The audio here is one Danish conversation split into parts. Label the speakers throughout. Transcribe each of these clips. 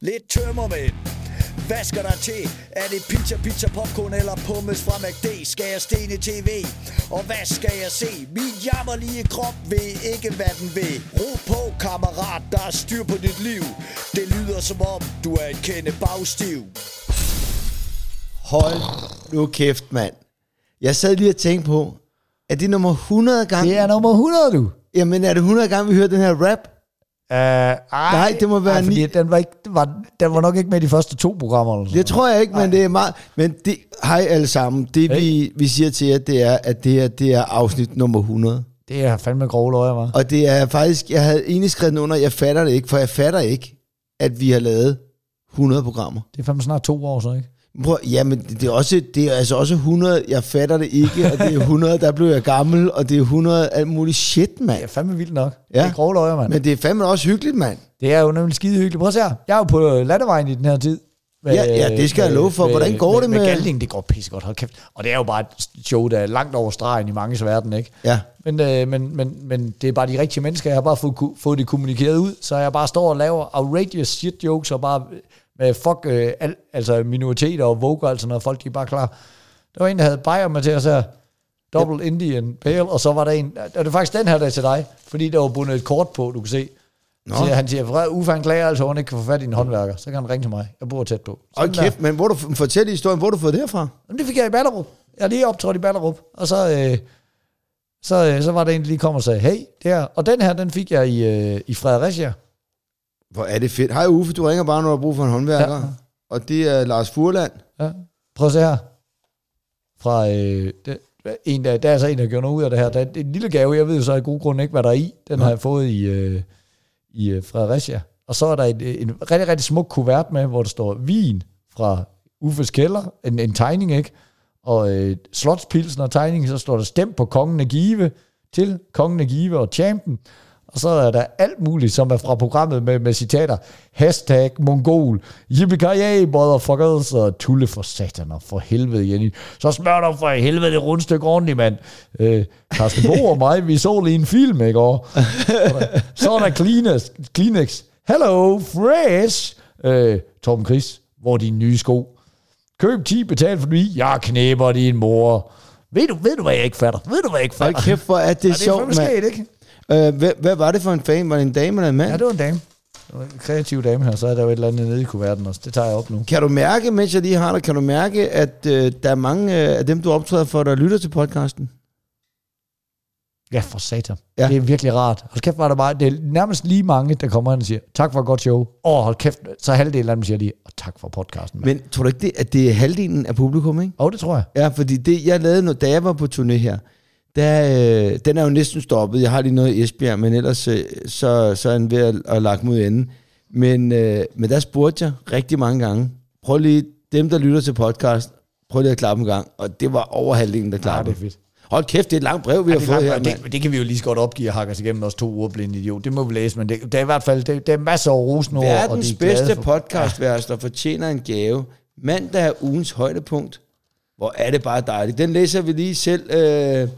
Speaker 1: Lidt tømmermænd. Hvad skal der til? Er det pizza, pizza, popcorn eller pommes fra McD? Skal jeg stene tv? Og hvad skal jeg se? Min jammerlige krop ved ikke, hvad den vil. Ro på, kammerat, der er styr på dit liv. Det lyder som om, du er et kende bagstiv.
Speaker 2: Hold nu kæft, mand. Jeg sad lige og tænkte på, er det nummer 100 gange?
Speaker 3: Det er nummer 100, du.
Speaker 2: Jamen, er det 100 gange, vi hører den her rap?
Speaker 3: Uh, ej,
Speaker 2: Nej, det må være
Speaker 3: ej, fordi
Speaker 2: ni-
Speaker 3: den var, ikke, den, var, den var nok ikke med i de første to programmer. Eller sådan
Speaker 2: Det tror jeg ikke, men det er meget... Men det, hej alle sammen. Det vi, vi siger til jer, det er, at det her det er afsnit nummer 100.
Speaker 3: Det er fandme grove løjer, var.
Speaker 2: Og det er faktisk... Jeg havde egentlig skrevet den under, jeg fatter det ikke, for jeg fatter ikke, at vi har lavet 100 programmer.
Speaker 3: Det er fandme snart to år, så ikke?
Speaker 2: Prøv, jamen, det er, også, det er altså også 100, jeg fatter det ikke, og det er 100, der blev jeg gammel, og det er 100 alt muligt shit,
Speaker 3: Det er
Speaker 2: mand.
Speaker 3: fandme vildt nok.
Speaker 2: Ja.
Speaker 3: Det er grove løjer, mand.
Speaker 2: Men det er fandme også hyggeligt, mand.
Speaker 3: Det er jo nemlig skide hyggeligt. Prøv at se her. Jeg er jo på landevejen i den her tid. Med-
Speaker 2: Ja, ja, det skal jeg love for. Hvordan går det
Speaker 3: med...
Speaker 2: med-
Speaker 3: Med Galding, det går pissegodt, hold kæft. Og det er jo bare et show, der er langt over stregen i mange verden, ikke?
Speaker 2: Ja.
Speaker 3: Men, øh, men, men, men det er bare de rigtige mennesker. Jeg har bare fået, fået det kommunikeret ud, så jeg bare står og laver outrageous shit jokes, og bare med fuck, øh, al, altså minoriteter og vogue og sådan noget. Folk, de er bare klar. Der var en, der havde til os her. Double Indian Pale, og så var der en, og det er faktisk den her, der er til dig, fordi der var bundet et kort på, du kan se.
Speaker 2: Nå.
Speaker 3: Siger, han siger, "Fred, Uffe han klager altså, at han ikke kan få fat i en håndværker. Så kan han ringe til mig. Jeg bor tæt på.
Speaker 2: Og
Speaker 3: Sådan der.
Speaker 2: kæft, men hvor du, fortæl historien, hvor du fået det herfra?
Speaker 3: Jamen, det fik jeg i Ballerup. Jeg er lige optrådt i Ballerup. Og så, øh, så, øh, så var der en, der lige kom og sagde, hey, det her. Og den her, den fik jeg i, øh, i Fredericia.
Speaker 2: Hvor er det fedt. Hej Uffe, du ringer bare, når du har brug for en håndværker.
Speaker 3: Ja.
Speaker 2: Ja. Og det er Lars Furland.
Speaker 3: Ja. Prøv at se her. Fra øh, det, en, der, der er altså en, der gjorde noget ud af det her. Der er en lille gave, jeg ved jo så af god grund ikke, hvad der er i. Den har jeg fået i, øh, i øh, Fredericia. Og så er der en, en rigtig, rigtig smuk kuvert med, hvor der står vin fra Uffes kælder. En, en tegning, ikke? Og øh, slotspilsen og tegningen, så står der stemt på kongen af Give til kongen af Give og champion. Og så er der alt muligt, som er fra programmet med, med citater. Hashtag mongol. Yippie motherfuckers. Og tulle for satan og for helvede, Jenny. Så smør dig for helvede det rundstykke ordentligt, mand. Øh, Carsten Bo og mig, vi så lige en film, ikke? Og så er der Kleenex. Kleenex. Hello, fresh. Øh, Torben Chris, hvor er dine nye sko? Køb 10, betal for 9. Jeg knæber din mor. Ved du, ved du, hvad jeg ikke fatter? Ved du, hvad jeg ikke
Speaker 2: Hold
Speaker 3: fatter?
Speaker 2: kæft, hvor er det,
Speaker 3: Ja, det er
Speaker 2: sjovt, mand.
Speaker 3: ikke?
Speaker 2: Øh, hvad, hvad, var det for en fan? Var det en dame eller en mand?
Speaker 3: Ja, det var en dame. Det var en kreativ dame her, så er der jo et eller andet nede i kuverten også. Det tager jeg op nu.
Speaker 2: Kan du mærke, mens jeg lige har dig, kan du mærke, at øh, der er mange øh, af dem, du optræder for, der lytter til podcasten?
Speaker 3: Ja, for satan.
Speaker 2: Ja.
Speaker 3: Det er virkelig rart. Hold kæft, var det bare, det er nærmest lige mange, der kommer og siger, tak for et godt show. Åh, hold kæft, så halvdelen af dem siger lige, og tak for podcasten. Men,
Speaker 2: Men tror du ikke, det, at det er halvdelen af publikum, ikke?
Speaker 3: Åh, oh, det tror jeg.
Speaker 2: Ja, fordi det, jeg lavede noget, da jeg var på turné her, der, øh, den er jo næsten stoppet. Jeg har lige noget i Esbjerg, men ellers øh, så, så er den ved at, at lagt mod enden. Men, øh, men der spurgte jeg rigtig mange gange, prøv lige, dem der lytter til podcast, prøv lige at klappe en gang. Og det var over halvdelen, der
Speaker 3: Ja,
Speaker 2: klappede.
Speaker 3: det er fedt.
Speaker 2: Hold kæft, det er et langt brev, vi har
Speaker 3: Ja,
Speaker 2: fået
Speaker 3: det,
Speaker 2: her.
Speaker 3: er, det, det, kan vi jo lige så godt opgive at hakke os igennem os to ordblinde idiot. Det må vi læse, men det, det er i hvert fald det, det er masser af rosenord. og
Speaker 2: Verdens
Speaker 3: de er
Speaker 2: bedste
Speaker 3: for-
Speaker 2: podcastværs, der fortjener en gave. Mandag er ugens højdepunkt. Hvor er det bare dejligt. Den læser vi lige selv, øh,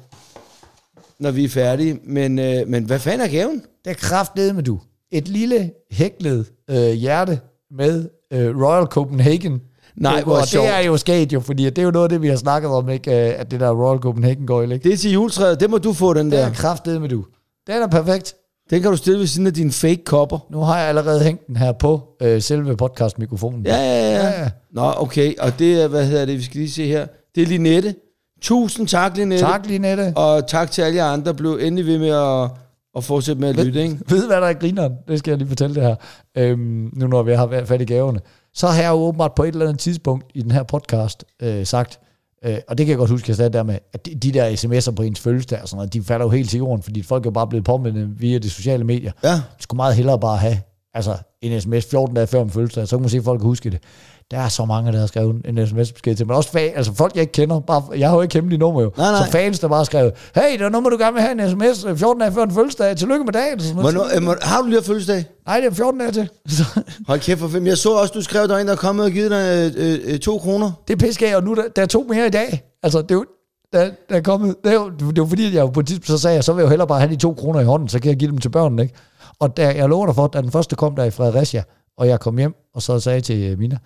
Speaker 2: når vi er færdige. Men, øh, men hvad fanden er gaven?
Speaker 3: Det er kraftedeme med du. Et lille hæklet øh, hjerte med øh, Royal Copenhagen.
Speaker 2: Nej, hvor
Speaker 3: og
Speaker 2: sjovt.
Speaker 3: det er jo sket jo, fordi det er jo noget af det, vi har snakket om, ikke? øh, at det der Royal Copenhagen går i, ikke?
Speaker 2: Det er til juletræet. Det må du få, den
Speaker 3: Det
Speaker 2: der.
Speaker 3: er kraftedeme med du. Den er perfekt.
Speaker 2: Den kan du stille ved siden af dine fake kopper.
Speaker 3: Nu har jeg allerede hængt den her på øh, selve podcast-mikrofonen.
Speaker 2: Ja, ja, ja.
Speaker 3: Ja, ja.
Speaker 2: Nå, okay. Og det er, hvad hedder det, vi skal lige se her. Det er Linette. Tusind tak, Linette.
Speaker 3: Tak, Linette.
Speaker 2: Og tak til alle jer andre. Bliv endelig ved med at, at fortsætte med at lytte, ikke?
Speaker 3: Ved du, hvad der er grineren? Det skal jeg lige fortælle det her. Øhm, nu når vi har været fat i gaverne. Så har jeg jo åbenbart på et eller andet tidspunkt i den her podcast øh, sagt, øh, og det kan jeg godt huske, jeg sagde der med, at de, de der sms'er på ens fødselsdag og sådan noget, de falder jo helt til jorden, fordi folk er bare blevet påmindet via de sociale medier.
Speaker 2: Ja.
Speaker 3: Jeg skulle meget hellere bare have altså, en sms 14 dage før min fødselsdag, så kan man se, at folk kan huske det. Der er så mange, der har skrevet en sms-besked til, men også fa- altså folk, jeg ikke kender. Bare, jeg har jo ikke hemmelige nummer jo.
Speaker 2: Nej, nej.
Speaker 3: Så fans, der bare har skrevet, hey, der er nummer, du gerne vil have en sms 14 dage før en fødselsdag. Tillykke med dagen. Sådan.
Speaker 2: Hvornår, øh, må- har du lige haft fødselsdag?
Speaker 3: Nej, det er 14 dage til. Så,
Speaker 2: Hold kæft for fem. Jeg så også, du skrev, der er en, der er kommet og givet dig øh, øh, to kroner.
Speaker 3: det er piske og nu der, der er to mere i dag. Altså, det er jo, der, der er kommet, det er jo, det jo fordi, jeg på et tidspunkt så sagde, jeg, så vil jeg jo hellere bare have de to kroner i hånden, så kan jeg give dem til børnene, ikke? Og der, jeg lover dig for, at da den første kom der i Fredericia, og jeg kom hjem, og så sagde til øh, Mina,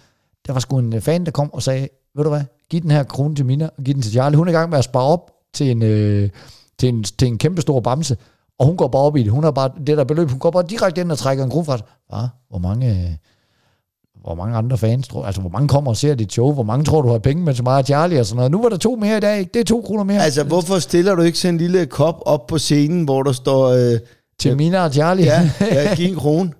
Speaker 3: der var sgu en øh, fan, der kom og sagde, ved du hvad, giv den her krone til Mina, og giv den til Charlie. Hun er i gang med at spare op til en, øh, til en, til en kæmpe stor bamse, og hun går bare op i det. Hun har bare det der beløb, hun går bare direkte ind og trækker en krone fra sig. Ah, hvor mange, øh, hvor mange andre fans tror, altså hvor mange kommer og ser dit show, hvor mange tror du har penge med så meget Charlie og sådan noget. Nu var der to mere i dag, ikke? det er to kroner mere.
Speaker 2: Altså, hvorfor stiller du ikke sådan en lille kop op på scenen, hvor der står... Øh,
Speaker 3: til Mina og Charlie.
Speaker 2: ja, ja, giv en krone.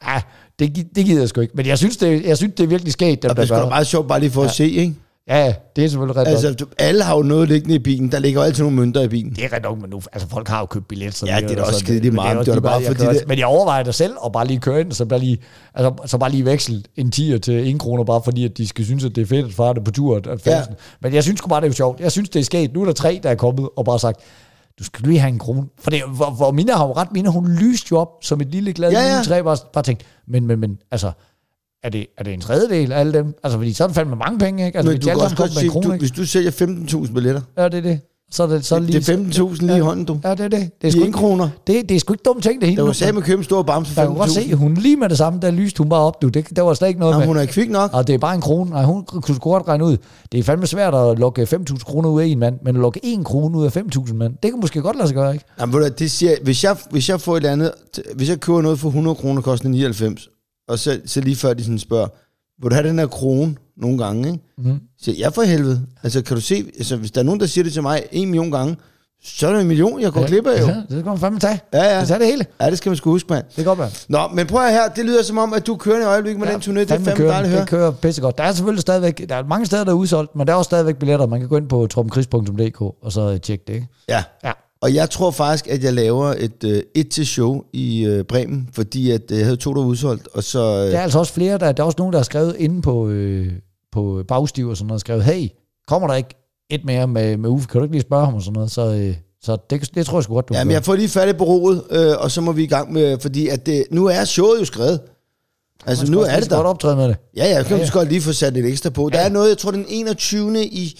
Speaker 3: ah, det, det gider jeg sgu ikke. Men jeg synes, det, jeg synes, det er virkelig sket, dem, der
Speaker 2: det skal
Speaker 3: gør
Speaker 2: da
Speaker 3: det.
Speaker 2: meget sjovt bare lige for at se, ikke?
Speaker 3: Ja, ja, det er selvfølgelig ret altså,
Speaker 2: Altså, du- alle har jo noget liggende i bilen. Der ligger jo altid nogle mønter i bilen.
Speaker 3: Det er ret nok, men nu, altså folk har jo købt billet. Så
Speaker 2: Ja, det er da også
Speaker 3: så
Speaker 2: skide lige
Speaker 3: men
Speaker 2: meget, det var da bare fordi det-
Speaker 3: Men jeg overvejer det selv, og bare lige køre ind, så bare lige, altså, så bare lige veksle en 10'er til 1 kroner, bare fordi, at de skal synes, at det er fedt at fare det på tur. At
Speaker 2: Ja.
Speaker 3: ja. Men jeg synes sgu bare, det er jo sjovt. Jeg synes, det er sket. Nu er der tre, der er kommet og bare sagt, du skal lige have en krone. For det, hvor, hvor Mina har jo ret, Mina, hun lyste jo op som et lille glad
Speaker 2: Ja,
Speaker 3: ja, træ, bare, bare tænkt, men, men, men, altså, er det, er det en tredjedel af alle dem? Altså, fordi så er det fandme mange penge, ikke? Altså,
Speaker 2: Men
Speaker 3: hvis
Speaker 2: du kan også godt sige, du, hvis du sælger 15.000 billetter,
Speaker 3: Ja, det er det. Så er det, så det lige...
Speaker 2: det er 15.000 lige i hånden, du.
Speaker 3: Ja, det er det. Det er sgu
Speaker 2: 1
Speaker 3: ikke,
Speaker 2: kroner.
Speaker 3: det, det er sgu ikke dumt ting, det hele. Nu.
Speaker 2: var sagde med købe en stor bamse for
Speaker 3: Der kan godt se,
Speaker 2: 15.000.
Speaker 3: hun lige med det samme, der lyste hun bare op, du. Det, der var slet ikke noget
Speaker 2: Jamen,
Speaker 3: med.
Speaker 2: hun er kvik nok.
Speaker 3: Og det er bare en krone. Nej, hun kunne sgu godt regne ud. Det er fandme svært at lukke 5.000 kroner ud af en mand, men at lukke 1 krone ud af 5.000 mand, det kan måske godt lade sig gøre, ikke?
Speaker 2: Jamen, ved du, det siger, hvis, jeg, hvis jeg får et eller andet, hvis jeg køber noget for 100 kroner, koster det 99, og så, så lige før de sådan spørger, vil du have den her krone nogle gange, ikke?
Speaker 3: Mm.
Speaker 2: Så jeg for helvede. Altså, kan du se, altså, hvis der er nogen, der siger det til mig en million gange, så er det en million, jeg går ja. glip af jo.
Speaker 3: Ja, det skal man fandme tage.
Speaker 2: Ja, ja.
Speaker 3: Det tager det hele.
Speaker 2: Ja, det skal man sgu huske, mand.
Speaker 3: Det kan godt være.
Speaker 2: Nå, men prøv at her, det lyder som om, at du kører i øjeblikket med ja, den turné. Det er fandme
Speaker 3: kører,
Speaker 2: dejligt at høre.
Speaker 3: Det kører pissegodt. Der er selvfølgelig stadigvæk, der er mange steder, der er udsolgt, men der er også stadigvæk billetter. Man kan gå ind på tromkris.dk og så tjekke det, ikke?
Speaker 2: Ja.
Speaker 3: Ja.
Speaker 2: Og jeg tror faktisk, at jeg laver et øh, et til show i øh, Bremen, fordi at, øh, jeg havde to, der udsolgt, og så... Øh,
Speaker 3: Der er altså også flere, der, der er også nogen, der har skrevet inde på, øh, på bagstiv og sådan noget, skrevet, hey, kommer der ikke et mere med, med Uffe? Kan du ikke lige spørge ham og sådan noget? Så, øh, så det, det tror jeg sgu godt, du
Speaker 2: Ja,
Speaker 3: kan
Speaker 2: men
Speaker 3: gøre.
Speaker 2: jeg får lige fat i bureauet, øh, og så må vi i gang med, fordi at det, nu er showet jo skrevet. Altså, nu er det
Speaker 3: så godt
Speaker 2: der.
Speaker 3: optræde med det.
Speaker 2: Ja, ja, jeg kan
Speaker 3: Ja,
Speaker 2: ja,
Speaker 3: ja.
Speaker 2: godt lige få sat lidt ekstra på. Der
Speaker 3: Ja.
Speaker 2: er noget, jeg tror, den 21. i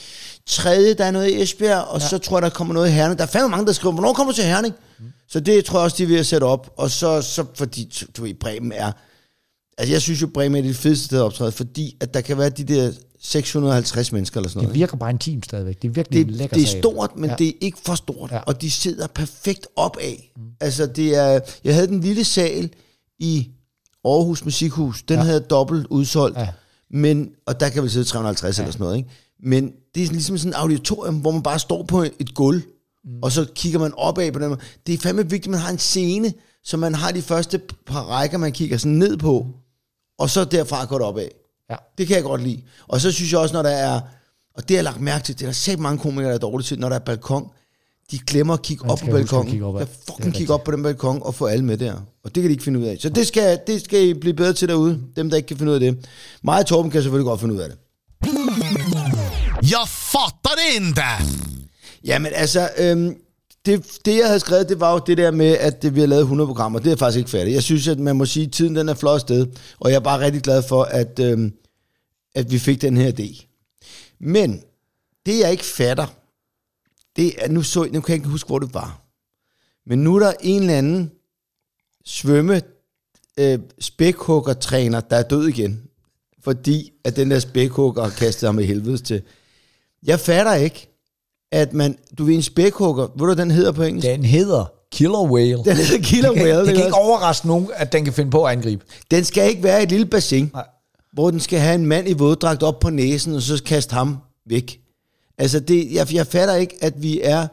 Speaker 2: 3. Der er noget i Esbjerg, og ja. så tror jeg, der kommer noget i Herning. Der er fandme mange, der skriver, hvornår kommer du til Herning? Mm. Så det tror jeg også, de er ved at sætte op. Og så, så fordi, du ved, Bremen er... Altså, jeg synes jo, Bremen er det fedeste sted at optræde, fordi at der kan være de der 650 mennesker eller sådan
Speaker 3: Det
Speaker 2: noget.
Speaker 3: virker bare intimt stadigvæk. Det er virkelig en
Speaker 2: det,
Speaker 3: lækker
Speaker 2: det er stort, men
Speaker 3: Ja.
Speaker 2: det er ikke for stort.
Speaker 3: Ja.
Speaker 2: Og de sidder perfekt opad. Mm. Altså, det er... Jeg havde den lille sal i Aarhus Musikhus. Den
Speaker 3: Ja.
Speaker 2: havde dobbelt udsolgt.
Speaker 3: Ja.
Speaker 2: Men, og der kan vel sidde 350 ja. eller sådan noget, ikke? Men det er ligesom sådan et auditorium, hvor man bare står på et gulv, mm. og så kigger man opad på den. Det er fandme vigtigt, at man har en scene, så man har de første par rækker, man kigger sådan ned på, og så derfra går det opad.
Speaker 3: Ja.
Speaker 2: Det kan jeg godt lide. Og så synes jeg også, når der er, og det har jeg lagt mærke til, det er der selv mange komikere, der er dårlige til, når der er balkon, de glemmer at kigge op på balkonen.
Speaker 3: kigge.
Speaker 2: Der
Speaker 3: Det er
Speaker 2: fucking kigge op på den balkon og få alle med der. Og det kan de ikke finde ud af. Så det skal, det skal I blive bedre til derude, dem der ikke kan finde ud af det. Mig og Torben kan selvfølgelig godt finde ud af det.
Speaker 4: Jeg fatter det inte!
Speaker 2: Jamen altså, øhm, det, det jeg havde skrevet, det var jo det der med, at det, vi har lavet 100 programmer. Det er faktisk ikke færdigt. Jeg synes, at man må sige, at tiden den er flot sted. Og jeg er bare rigtig glad for, at, øhm, at vi fik den her idé. Men det jeg ikke fatter, det er, nu, så, nu kan jeg ikke huske, hvor det var. Men nu er der en eller anden svømme øh, spækhuggertræner, der er død igen. Fordi at den der spækhugger har kastet ham i helvedes til. Jeg fatter ikke, at man, du ved en spækhugger, ved du, den hedder på engelsk?
Speaker 3: Den hedder Killer Whale.
Speaker 2: Den hedder killer
Speaker 3: det kan,
Speaker 2: whale.
Speaker 3: det kan
Speaker 2: ikke også?
Speaker 3: overraske nogen, at den kan finde på at angribe.
Speaker 2: Den skal ikke være et lille bassin,
Speaker 3: Nej.
Speaker 2: hvor den skal have en mand i våddragt op på næsen, og så kaste ham væk. Altså, det, jeg, jeg fatter ikke, at vi er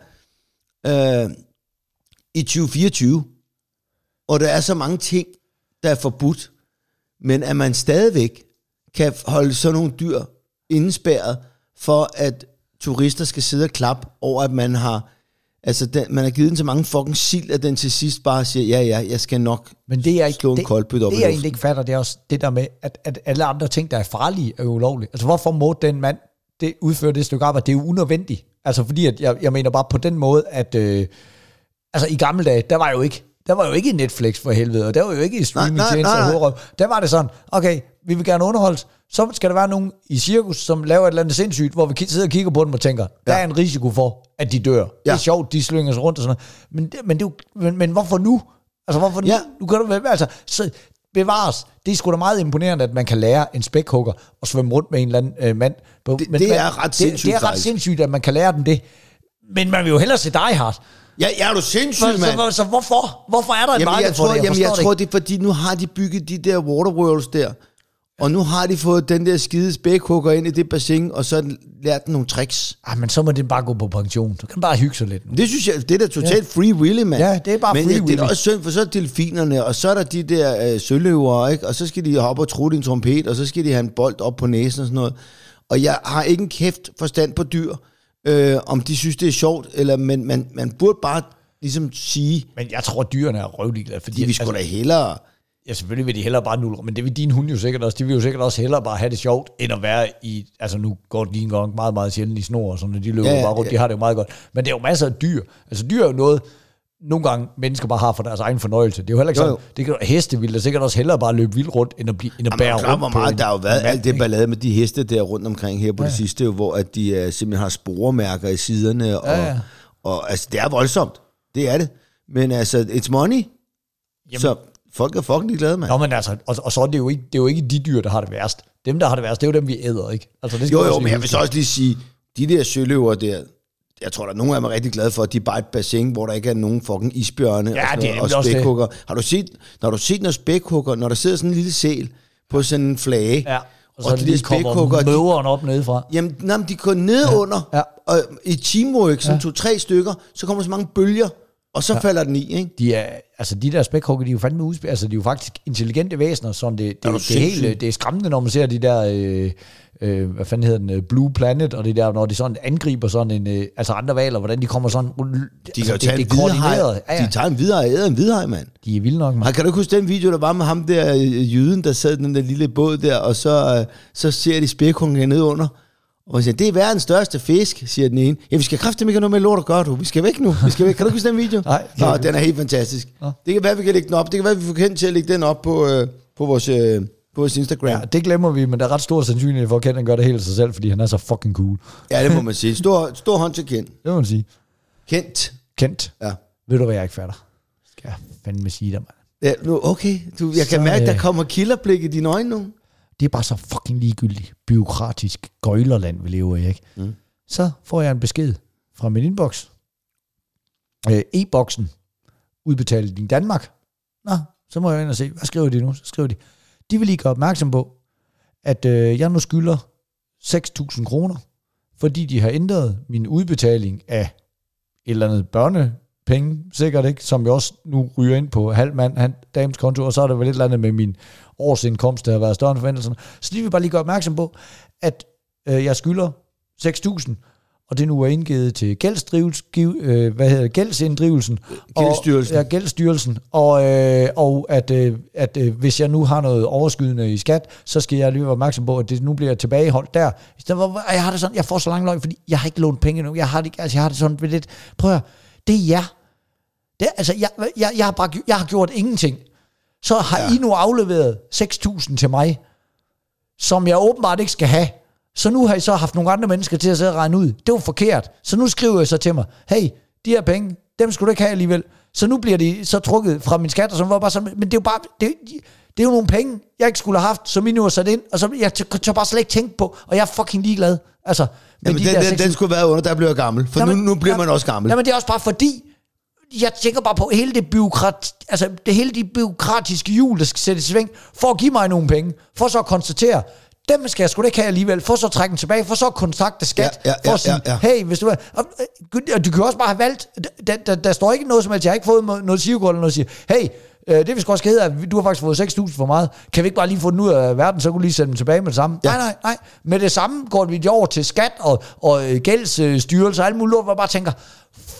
Speaker 2: øh, i 2024, og der er så mange ting, der er forbudt, men at man stadigvæk kan holde sådan nogle dyr indespærret, for at turister skal sidde og klappe over, at man har Altså, den, man har givet den så mange fucking sild, at den til sidst bare siger, ja, ja, jeg skal nok
Speaker 3: Men det er ikke,
Speaker 2: slå en
Speaker 3: det,
Speaker 2: koldbyt op
Speaker 3: det jeg egentlig ikke fatter, det er også det der med, at, at alle andre ting, der er farlige, er ulovlige. Altså hvorfor må den mand det, udføre det stykke arbejde? Det er jo unødvendigt. Altså fordi, at jeg, jeg mener bare på den måde, at øh, altså i gamle dage, der var jo ikke der var jo ikke Netflix for helvede, og der var jo ikke streaming
Speaker 2: nej,
Speaker 3: tjenester
Speaker 2: nej, nej.
Speaker 3: og Der var det sådan, okay, vi vil gerne underholdes, så skal der være nogen i cirkus, som laver et eller andet sindssygt, hvor vi sidder og kigger på dem og tænker, der er en risiko for, at de dør. Det er
Speaker 2: Ja.
Speaker 3: sjovt, de slynger sig rundt og sådan noget. Men, det, men, det, men, men hvorfor nu? Altså hvorfor nu?
Speaker 2: Ja.
Speaker 3: Nu kan du altså, så bevares. Det er sgu da meget imponerende, at man kan lære en spækhugger at svømme rundt med en eller anden øh, mand. På,
Speaker 2: Det- det er ret
Speaker 3: det,
Speaker 2: sindssygt,
Speaker 3: det er ret sindssygt, at man kan lære dem det. Men man vil jo hellere se Die Hard.
Speaker 2: Ja, ja, er du sindssyg,
Speaker 3: Så,
Speaker 2: mand?
Speaker 3: så, så, hvorfor? Hvorfor er der et
Speaker 2: Jamen,
Speaker 3: marked
Speaker 2: jeg
Speaker 3: for
Speaker 2: tror,
Speaker 3: det?
Speaker 2: jamen, jeg
Speaker 3: forstår
Speaker 2: tror,
Speaker 3: det
Speaker 2: det er fordi, nu har de bygget de der waterworlds der, og nu har de fået den der skide spækhugger ind i det bassin, og så lært den nogle tricks.
Speaker 3: Ah, men så må den bare gå på pension. Så kan den bare hygge sig lidt. nu.
Speaker 2: Det synes jeg, det er da totalt ja. free willy, mand.
Speaker 3: Ja, det er bare
Speaker 2: Men
Speaker 3: free
Speaker 2: det er
Speaker 3: willy.
Speaker 2: også synd, for så er delfinerne, og så er der de der øh, søløver, ikke? og så skal de hoppe og trutte i en trompet, og så skal de have en bold op på næsen og sådan noget. Og jeg har ikke en kæft forstand på dyr, øh, om de synes, det er sjovt, eller, men man, man burde bare ligesom sige,
Speaker 3: Men jeg tror, dyrene er røvligeglade. Fordi,
Speaker 2: de vil sgu da hellere...
Speaker 3: Ja, selvfølgelig vil de hellere bare nulle, men det vil din hund jo sikkert også. De vil jo sikkert også hellere bare have det sjovt, end at være i, altså nu går de en gang meget, meget sjældent i snor, og sådan, de løber
Speaker 2: ja,
Speaker 3: bare rundt,
Speaker 2: ja.
Speaker 3: de har det jo meget godt. Men det er jo masser af dyr. Altså dyr er jo noget, nogle gange mennesker bare har for deres egen fornøjelse. Det er jo heller ikke
Speaker 2: Jo,
Speaker 3: sådan,
Speaker 2: jo.
Speaker 3: det kan, heste vil da sikkert også hellere bare løbe vildt rundt, end at, blive, end at bære
Speaker 2: klar,
Speaker 3: rundt
Speaker 2: hvor
Speaker 3: på
Speaker 2: meget,
Speaker 3: en-
Speaker 2: der har jo været alt det ballade med de heste der rundt omkring her på ja. det sidste, jo, hvor at de uh, simpelthen har sporemærker i siderne. Og,
Speaker 3: Ja, ja.
Speaker 2: og altså, det er voldsomt. Det er det. Men altså, it's money. Jamen. Så folk er fucking glade, mand.
Speaker 3: Nå, men altså, og, og så er det, jo ikke, det er jo ikke de dyr, der har det værst. Dem, der har det værst, det er jo dem, vi æder, ikke? Altså, det skal
Speaker 2: Jo, jo, men jeg vil så også lige sige, de der søløver der, jeg tror, der er nogle af dem er rigtig glade for, at de er bare et bassin, hvor der ikke er nogen fucking isbjørne
Speaker 3: Ja,
Speaker 2: og, sådan og spækhugger. Har du set, når du set noget spækhugger, når der sidder sådan en lille sæl på sådan en flage,
Speaker 3: Ja, og så
Speaker 2: og de
Speaker 3: kommer
Speaker 2: spækhugger, de
Speaker 3: møveren op nedefra.
Speaker 2: Jamen, nej, de går ned ja. under,
Speaker 3: Ja.
Speaker 2: og i teamwork, sådan ja. to-tre stykker, så kommer så mange bølger, og så ja. falder den i, ikke?
Speaker 3: de er, altså de der spækhugger, de er jo fandme udspil, altså de er jo faktisk intelligente væsener, sådan det, det,
Speaker 2: Er
Speaker 3: det, det, helt,
Speaker 2: sindssyg?
Speaker 3: det er skræmmende, når man ser de der, øh, øh, hvad fanden hedder den, øh, Blue Planet, og det der, når de sådan angriber sådan en, øh, altså andre valer, hvordan de kommer sådan,
Speaker 2: De
Speaker 3: altså,
Speaker 2: kan
Speaker 3: det, det er
Speaker 2: hvidhaj.
Speaker 3: koordineret. Ja, ja.
Speaker 2: De tager en og æder en hvidhaj, mand.
Speaker 3: de er vilde nok, man.
Speaker 2: Han kan du ikke huske den video, der var med ham der øh, jyden, der sad i den der lille båd der, og så, øh, så ser de spækhungen ned under. Og siger, det er verdens største fisk, siger den ene. Ja, vi skal kræfte ikke have noget med lort at gøre, du. Vi skal væk nu. Vi skal væk. Kan du huske den video?
Speaker 3: Nej, det
Speaker 2: Nå, den er helt fantastisk.
Speaker 3: Nå.
Speaker 2: Det kan være, vi kan lægge den op. Det kan være, vi får kendt til at lægge den op på, øh, på, vores, øh, på vores Instagram.
Speaker 3: Ja, det glemmer vi, men der er ret stor sandsynlighed for, at Ken gør det helt sig selv, fordi han er så fucking cool.
Speaker 2: Ja, det må man sige. Stor, stor hånd til Kent.
Speaker 3: Det må man sige.
Speaker 2: Kent.
Speaker 3: Kent,
Speaker 2: Ja.
Speaker 3: ved du, hvad jeg ikke fatter? Skal jeg fandme sige dig, mand.
Speaker 2: Ja, nu, okay. Du, jeg kan
Speaker 3: Så,
Speaker 2: mærke, der
Speaker 3: øh,
Speaker 2: kommer killerblik i dine øjne nu.
Speaker 3: det er bare så fucking ligegyldigt, byråkratisk gøjlerland, vi lever i, ikke?
Speaker 2: Mm.
Speaker 3: Så får jeg en besked fra min inbox. Øh, e-boksen udbetalt i Danmark. Nå, så må jeg ind og se, hvad skriver de nu? Så skriver de, de vil lige gøre opmærksom på, at øh, jeg nu skylder 6.000 kroner, fordi de har ændret min udbetaling af et eller andet børnepenge, sikkert ikke, som jeg også nu ryger ind på halvmand, han, dames konto, og så er der vel et eller andet med min årsindkomst, der har været større end forventelserne. Så de vil bare lige gøre opmærksom på, at øh, jeg skylder 6.000, og det nu er indgivet til øh, hvad hedder gældsinddrivelsen.
Speaker 2: Gældsstyrelsen.
Speaker 3: Og, ja, gældsstyrelsen. Og, øh, og at, øh, at øh, hvis jeg nu har noget overskydende i skat, så skal jeg lige være opmærksom på, at det nu bliver tilbageholdt der. I stedet for, jeg har det sådan, jeg får så lang løg, fordi jeg har ikke lånt penge nu. Jeg har det, altså, jeg har det sådan lidt, prøv at høre, det er jer. Det, altså, jeg, jeg, jeg, har bare, jeg har gjort ingenting. Så har ja. I nu afleveret 6.000 til mig, som jeg åbenbart ikke skal have. Så nu har I så haft nogle andre mennesker til at sidde og regne ud. Det var forkert. Så nu skriver jeg så til mig, hey, de her penge, dem skulle du ikke have alligevel. Så nu bliver de så trukket fra min skat, og så var bare sådan, men det er jo bare, det, det er jo nogle penge, jeg ikke skulle have haft, som I nu har sat ind, og så jeg tør bare slet ikke tænke på, og jeg er fucking ligeglad. Altså, med
Speaker 2: Jamen,
Speaker 3: de
Speaker 2: den,
Speaker 3: der
Speaker 2: den,
Speaker 3: 6.000
Speaker 2: den skulle være under, der bliver gammel. For nu,
Speaker 3: Jamen,
Speaker 2: nu bliver
Speaker 3: jamen,
Speaker 2: man også gammel.
Speaker 3: Jamen det er også bare fordi, jeg tænker bare på hele det byråkrat, altså det hele de byråkratiske hjul, der skal sættes i sving, for at give mig nogle penge, for så at konstatere, dem skal jeg sgu da ikke have alligevel, for så trække den tilbage, for så kontakte skat,
Speaker 2: Ja, ja,
Speaker 3: for
Speaker 2: ja,
Speaker 3: at sige,
Speaker 2: ja, ja.
Speaker 3: hey, hvis du er, og, øh, og du kan også bare have valgt, der, der, der står ikke noget som helst, jeg har ikke fået noget- sivkort eller noget, siger, hey, øh, det vi skal også hedde, at du har faktisk fået 6.000 for meget. Kan vi ikke bare lige få den ud af verden, så kunne du lige sende den tilbage med det samme? Ja. Nej, nej, nej. Med det samme går vi over til skat og, og øh, gældsstyrelse og alt muligt, hvor jeg bare tænker,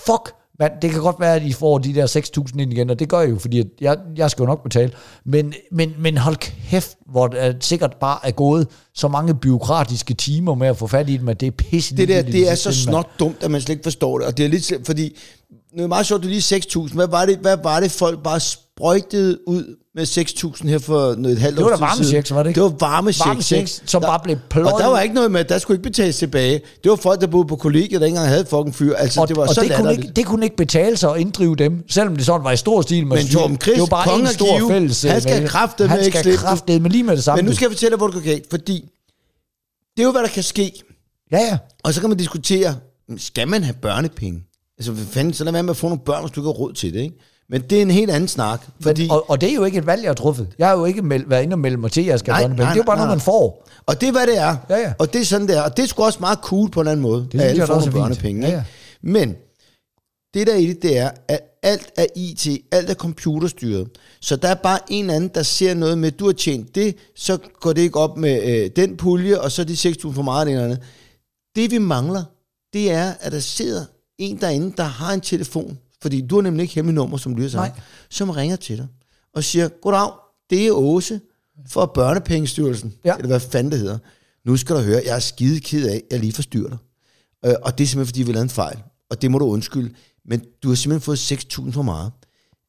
Speaker 3: fuck, man, det kan godt være, at I får de der 6.000 ind igen, og det gør jeg jo, fordi at jeg, jeg skal jo nok betale. Men, men, men hold kæft, hvor det sikkert bare er gået så mange byråkratiske timer med at få fat i dem, at det er pisse
Speaker 2: det der,
Speaker 3: ligegyldigt
Speaker 2: det er
Speaker 3: i
Speaker 2: så snot dumt, at man slet ikke forstår det. Og det er lidt, fordi, nu er det meget sjovt, du lige 6.000. Hvad var det, hvad var det folk bare sprøjtede ud med 6.000 her for noget et halvt
Speaker 3: Det var da
Speaker 2: tid siden.
Speaker 3: varmechecks, var det ikke?
Speaker 2: Det var varmechecks,
Speaker 3: Varmechecks,
Speaker 2: ikke?
Speaker 3: som
Speaker 2: Der-
Speaker 3: bare blev pløjet.
Speaker 2: Og der var ikke noget med, at der skulle ikke betales tilbage. Det var folk, der boede på kollegiet, der ikke engang havde fucking fyr. Altså,
Speaker 3: Og,
Speaker 2: det var
Speaker 3: og
Speaker 2: så
Speaker 3: det, kunne ikke, det kunne ikke betale sig at inddrive dem, selvom det sådan var i stor stil.
Speaker 2: Men Torben Chris,
Speaker 3: det var bare en stor
Speaker 2: Give,
Speaker 3: fælles
Speaker 2: han skal
Speaker 3: vælge.
Speaker 2: kraftedeme
Speaker 3: Han skal kraftedeme lige med det samme.
Speaker 2: Men nu skal jeg fortælle dig, hvor det går galt. Fordi det er jo, hvad der kan ske.
Speaker 3: Ja, ja.
Speaker 2: Og så kan man diskutere, skal man have børnepenge? Altså, hvad fanden, så lad være med at få nogle børn, hvis du ikke har råd til det, ikke? Men det er en helt anden snak. Fordi,
Speaker 3: Men, og, og det er jo ikke et valg, jeg har truffet. Jeg har jo ikke meld, været inde og melde mig til, at jeg skal
Speaker 2: Nej, nej,
Speaker 3: Det er jo bare
Speaker 2: nej,
Speaker 3: noget, man får.
Speaker 2: og det er, hvad det er.
Speaker 3: Ja, ja.
Speaker 2: Og det er sådan, det er. Og det er sgu også meget cool på en anden måde.
Speaker 3: synes
Speaker 2: at alle får børnepenge.
Speaker 3: Ja, ja.
Speaker 2: Men det der er i det, det er, at alt er IT, alt er computerstyret. Så der er bare en eller anden, der ser noget med, du har tjent det, så går det ikke op med øh, den pulje, og så de 6.000 for meget det eller andet. Det vi mangler, det er, at der sidder en derinde, der har en telefon, fordi du har nemlig ikke hemmelig nummer, som sagt,
Speaker 3: Nej.
Speaker 2: som ringer til dig og siger, goddag, det er Åse fra Børnepengestyrelsen,
Speaker 3: Ja.
Speaker 2: eller hvad fanden det hedder. Nu skal du høre, jeg er skide ked af, at jeg lige forstyrrer dig. Øh, og det er simpelthen, fordi vi lavede en fejl. Og det må du undskylde. Men du har simpelthen fået 6.000 for meget.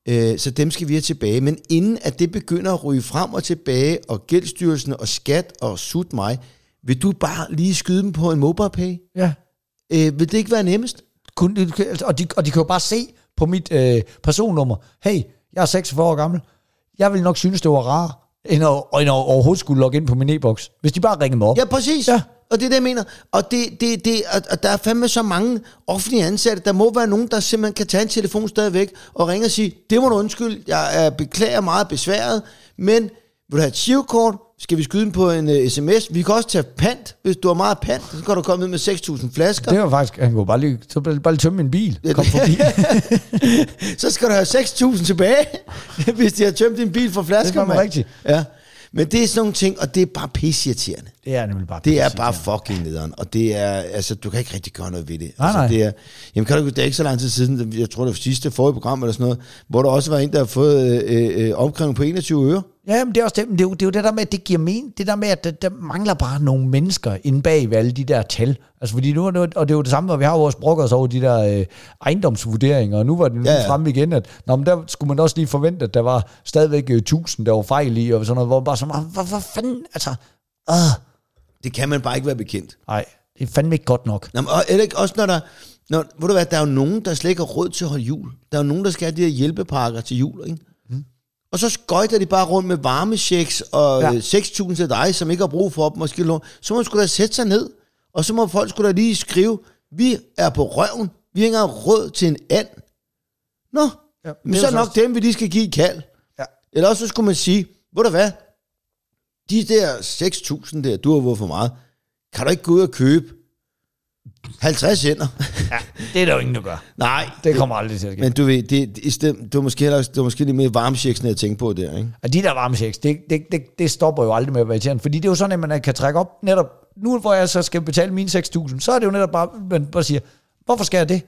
Speaker 2: Øh, så dem skal vi have tilbage. Men inden at det begynder at ryge frem og tilbage, og gældsstyrelsen og skat og sut mig, vil du bare lige skyde dem på en mobile pay?
Speaker 3: Ja.
Speaker 2: Øh, vil det ikke være nemmest?
Speaker 3: Kun, og, de, og de kan jo bare se på mit øh, personnummer, hey, jeg er 46 år gammel. Jeg vil nok synes, det var rart, end at, end at overhovedet skulle logge ind på min e-boks. Hvis de bare ringer mig op.
Speaker 2: Ja, præcis.
Speaker 3: Ja.
Speaker 2: Og det er det, jeg mener. Og, det, det, det, og, der er fandme så mange offentlige ansatte. Der må være nogen, der simpelthen kan tage en telefon stadigvæk og ringe og sige, det må du undskylde, jeg er beklager meget besværet, men vil du have et shivkort? Skal vi skyde den på en uh, sms? Vi kan også tage pant, hvis du har meget pant. Så kan du komme ned med 6.000 flasker.
Speaker 3: Det var faktisk, han kunne bare lige, så bare lige tømme min bil. Kom forbi.
Speaker 2: så skal du have 6.000 tilbage, hvis de har tømt din bil for flasker.
Speaker 3: Det er rigtigt.
Speaker 2: Ja. Men det er sådan nogle ting, og det er bare pisseirriterende.
Speaker 3: Det er nemlig bare
Speaker 2: Det er bare fucking nederen, og det er, altså, du kan ikke rigtig gøre noget ved det.
Speaker 3: Nej,
Speaker 2: altså,
Speaker 3: nej.
Speaker 2: Det er, jamen, kan du, det er ikke så lang tid siden, jeg tror det var sidste forrige program eller sådan noget, hvor der også var en, der har fået øh, øh, opkrævning på 21 øre.
Speaker 3: Ja, men det er også det, men det, er jo, det er jo det der med, at det giver mening. Det der med, at der, der mangler bare nogle mennesker inde bag ved alle de der tal. Altså fordi nu, og det er jo det samme, når vi har vores brokker os over de der øh, ejendomsvurderinger, og nu var det Ja,
Speaker 2: ja,
Speaker 3: ja. fremme igen, at nå, men der skulle man også lige forvente, at der var stadigvæk øh, 1000, der var fejl i, og sådan noget, hvor man bare sådan, hvad, hvad fanden, altså, øh,
Speaker 2: Det kan man bare ikke være bekendt.
Speaker 3: nej, det er fandme ikke godt nok.
Speaker 2: Nå, men, og eller ikke, også når der, når, ved du hvad, der er jo nogen, der slet ikke har råd til at holde jul. Der er jo nogen, der skal have de her hjælpepakker til jul, ikke? Og så skøjter de bare rundt med varmechecks og
Speaker 3: Ja.
Speaker 2: ja. 6.000 til dig, som ikke har brug for dem. Måske låne. så må man sgu da sætte sig ned, og så må folk sgu da lige skrive, vi er på røven, vi har ikke engang råd til en and. Nå,
Speaker 3: Ja,
Speaker 2: men så er nok dem, vi lige skal give kald.
Speaker 3: Ja.
Speaker 2: Eller også så skulle man sige, ved du hvad, de der 6.000 der, du har fået for meget, kan du ikke gå ud og købe 50 ender?
Speaker 3: Det er der jo ingen, der gør.
Speaker 2: Nej,
Speaker 3: Det kommer aldrig til at ske.
Speaker 2: men du ved, det, det, i stedet, det, var måske heller, det var måske lidt mere varmechecks, jeg tænkte på der, ikke?
Speaker 3: Og de der varmechecks, det, det, det, det stopper jo aldrig med at være irriterende, fordi det er jo sådan, at man kan trække op netop, nu hvor jeg så skal betale mine 6.000, så er det jo netop bare, man bare siger, hvorfor skal jeg det?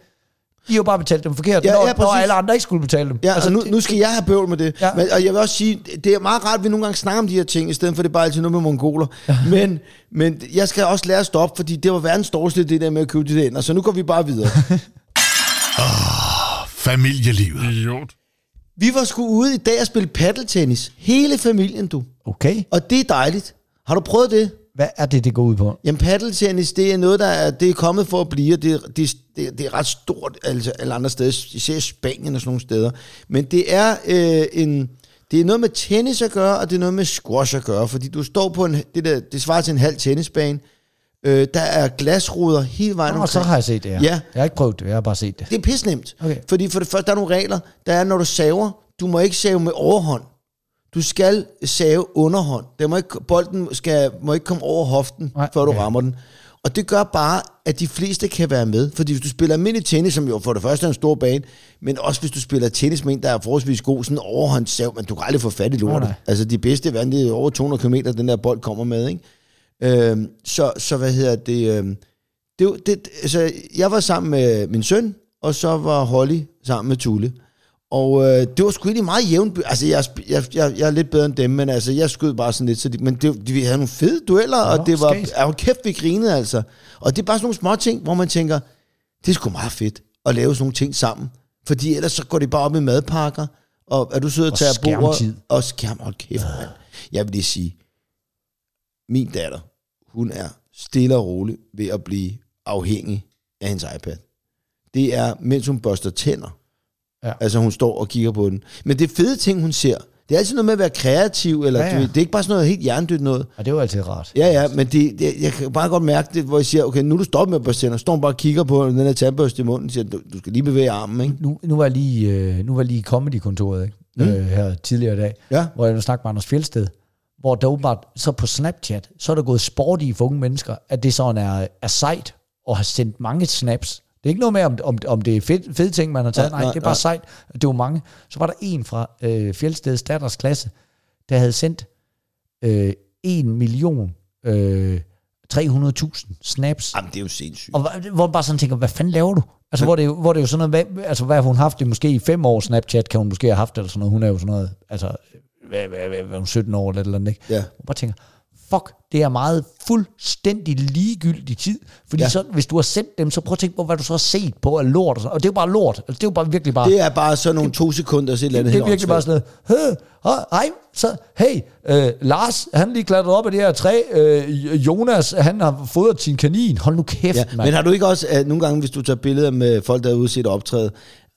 Speaker 3: I har jo bare betalt dem forkert,
Speaker 2: Ja,
Speaker 3: når,
Speaker 2: ja,
Speaker 3: når
Speaker 2: præcis.
Speaker 3: alle andre ikke skulle betale dem.
Speaker 2: Ja, altså nu, nu skal jeg have bøvl med det.
Speaker 3: Ja.
Speaker 2: Men, og jeg vil også sige, det er meget rart, at vi nogle gange snakker om de her ting, i stedet for det bare altid noget med mongoler. Ja. Men, men jeg skal også lære at stoppe, fordi det var verdens dårligste, det der med at købe de der ender. Så nu går vi bare videre.
Speaker 4: Familielivet.
Speaker 5: Idiot.
Speaker 2: vi var sgu ude i dag og spille paddeltennis. Hele familien, du.
Speaker 3: Okay,
Speaker 2: Og det er dejligt. Har du prøvet det?
Speaker 3: hvad er det, det går ud på?
Speaker 2: Jamen paddeltennis, det er noget, der er, det er kommet for at blive, og det, det, det, er- det er ret stort altså alle andre steder, især i Spanien og sådan nogle steder. Men det er øh, en, det er noget med tennis at gøre, og det er noget med squash at gøre, fordi du står på en, det der, det svarer til en halv tennisbane, øh, der er glasruder hele vejen
Speaker 3: Nå,
Speaker 2: omkring.
Speaker 3: så har jeg set det her.
Speaker 2: Ja.
Speaker 3: Jeg har ikke prøvet det, jeg har bare set det.
Speaker 2: Det er pisnemt.
Speaker 3: Okay.
Speaker 2: Fordi for det første, der er nogle regler. Der er, når du saver, du må ikke save med overhånd. Du skal save underhånd. Der må ikke, bolden skal, må ikke komme over hoften,
Speaker 3: Nej,
Speaker 2: før du
Speaker 3: okay.
Speaker 2: rammer den. Og det gør bare, at de fleste kan være med. Fordi hvis du spiller almindelig tennis, som jo for det første er en stor bane, men også hvis du spiller tennis med en, der er forholdsvis god, sådan overhåndssav, men du kan aldrig få fat i lortet.
Speaker 3: nej.
Speaker 2: Altså de bedste verden, det er over 200 km, den der bold kommer med. Ikke? Øhm, så, så hvad hedder det... Øhm, det, det, altså, jeg var sammen med min søn, og så var Holly sammen med Tulle. Og øh, det var sgu egentlig meget jævnt. Altså, jeg, jeg, jeg, jeg er lidt bedre end dem, men altså, jeg skød bare sådan lidt. Så de, men det, de, vi havde nogle fede dueller,
Speaker 3: Nå,
Speaker 2: og det var...
Speaker 3: skægt.
Speaker 2: Ja, kæft, vi grinede altså. Og det er bare sådan nogle små ting, hvor man tænker, det er sgu meget fedt at lave sådan nogle ting sammen. Fordi ellers så går det bare op i madpakker, og er du sød at
Speaker 3: Og
Speaker 2: tage bordet? Og skærm, hold kæft, mand. Jeg vil lige sige, min datter, hun er stille og rolig ved at blive afhængig af hendes iPad. Det er, mens hun børster tænder.
Speaker 3: Ja.
Speaker 2: Altså hun står og kigger på den. Men det er fede ting, hun ser. Det er altid noget med at være kreativ, eller
Speaker 3: Ja,
Speaker 2: ja,
Speaker 3: ja.
Speaker 2: ja. det er ikke bare sådan noget helt hjernedødt noget.
Speaker 3: Og det var altid rart.
Speaker 2: Ja, ja, men det, det, jeg kan bare godt mærke det, hvor jeg siger, okay, nu er du stoppet med at børste tænder. Står hun bare og kigger på den her tandbørste i munden, og siger, du, du skal lige bevæge armen, ikke?
Speaker 3: Nu, nu var jeg lige, øh, nu var jeg lige i comedy-kontoret ikke? Mm. Øh, her tidligere i dag,
Speaker 2: Ja.
Speaker 3: hvor jeg snakkede med Anders Fjeldsted, hvor der åbenbart, så på Snapchat, så er der gået sport i for unge mennesker, at det sådan er, er sejt at have sendt mange snaps. Det er ikke noget med, om, om, om det er fed, fede ting, man har taget.
Speaker 2: Nej,
Speaker 3: Nej,
Speaker 2: nej,
Speaker 3: det er bare
Speaker 2: nej.
Speaker 3: sejt. Det var mange. Så var der en fra øh, Fjeldsteds datters klasse, der havde sendt øh, 1 million øh, 300.000 snaps
Speaker 2: Jamen, det er jo sindssygt.
Speaker 3: og hvor- man bare sådan tænker, hvad fanden laver du? Altså, hvor det, jo- hvor det er jo sådan noget, hvad, altså hvad har hun haft det måske i fem år, Snapchat kan hun måske have haft, eller sådan noget. Hun er jo sådan noget, altså, hvad, hvad, hvad, hvad, hun er 17 år eller eller andet, ikke?
Speaker 2: Ja.
Speaker 3: Og bare tænker, fuck, det er meget fuldstændig ligegyldig tid. Fordi ja. Så, hvis du har sendt dem, så prøv at tænke på, hvad du så har set på af lort. Og, sådan. og det er jo bare lort. Altså, det er jo bare virkelig bare...
Speaker 2: Det er bare sådan nogle to sekunder, så et eller andet
Speaker 3: Det er virkelig bare sådan noget, "Hø, hej, så, hey, øh, Lars, han lige klatret op af det her træ, øh, Jonas, han har fodret sin kanin, hold nu kæft,
Speaker 2: Ja,
Speaker 3: mand.
Speaker 2: men har du ikke også, at nogle gange, hvis du tager billeder med folk, der er ude set optræde,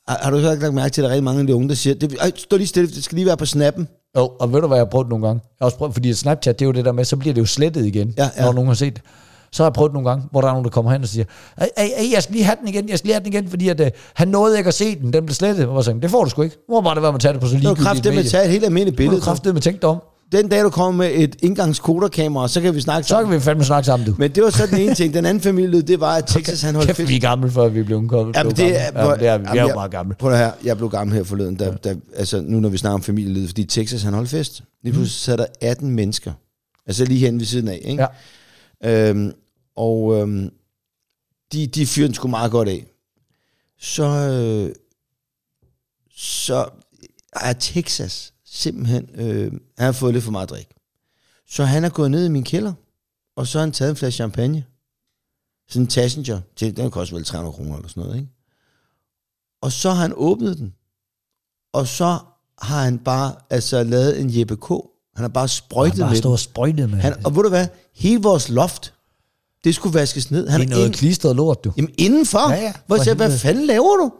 Speaker 2: har, har du ikke lagt mærke til, at der er rigtig mange af de unge, der siger, det, stå lige stille, det skal lige være på snappen.
Speaker 3: Jo, og ved du, hvad jeg har prøvet nogle gange? Jeg har også prøvet, fordi Snapchat, det er jo det der med, så bliver det jo slettet igen,
Speaker 2: Ja, ja.
Speaker 3: når nogen har set det. Så har jeg prøvet nogle gange, hvor der er nogen, der kommer hen og siger, ej, ej, jeg skal lige have den igen, jeg skal lige have den igen, fordi at, øh, han nåede ikke at se den, den blev slettet. Og jeg sagde, det får du sgu ikke. Hvor bare det være med at tage det på så
Speaker 2: Det er jo
Speaker 3: ligegyldigt
Speaker 2: kraftigt med at tage et helt almindeligt
Speaker 3: Det
Speaker 2: billede.
Speaker 3: er kraftigt med tænkt dig om.
Speaker 2: Den dag, du kommer med et indgangskoderkamera, så kan vi snakke
Speaker 3: Så
Speaker 2: sammen.
Speaker 3: kan vi fandme snakke sammen, du.
Speaker 2: Men det var så den ene ting. Den anden familie, det var, at Texas han holdt
Speaker 3: Kæft,
Speaker 2: fedt.
Speaker 3: vi er gamle, før vi blev ungkommet.
Speaker 2: Jamen, det er,
Speaker 3: ja, det er, vi. er jo meget gamle.
Speaker 2: Prøv høre, jeg blev gammel her forleden, da, da, altså nu når vi snakker om familielivet, fordi Texas han holdt fest. Lige pludselig sad der 18 mennesker, altså lige hen ved siden af, ikke?
Speaker 3: Ja.
Speaker 2: Øhm, og øhm, de, de fyrer den sgu meget godt af. Så, øh, så er Texas simpelthen, øh, han har fået lidt for meget drik. Så han er gået ned i min kælder, og så har han taget en flaske champagne. Sådan en Tassenger. Til, den koster vel 300 kroner eller sådan noget, ikke? Og så har han åbnet den. Og så har han bare altså lavet en Jeppe K. Han har bare sprøjtet
Speaker 3: Han bare
Speaker 2: med
Speaker 3: stå
Speaker 2: den.
Speaker 3: og med.
Speaker 2: Han, og ved du hvad? Hele vores loft, det skulle vaskes ned. Han
Speaker 3: det er noget
Speaker 2: ind,
Speaker 3: klistret lort, du.
Speaker 2: jamen indenfor.
Speaker 3: Ja, ja,
Speaker 2: Hvor jeg siger, hvad fanden laver du?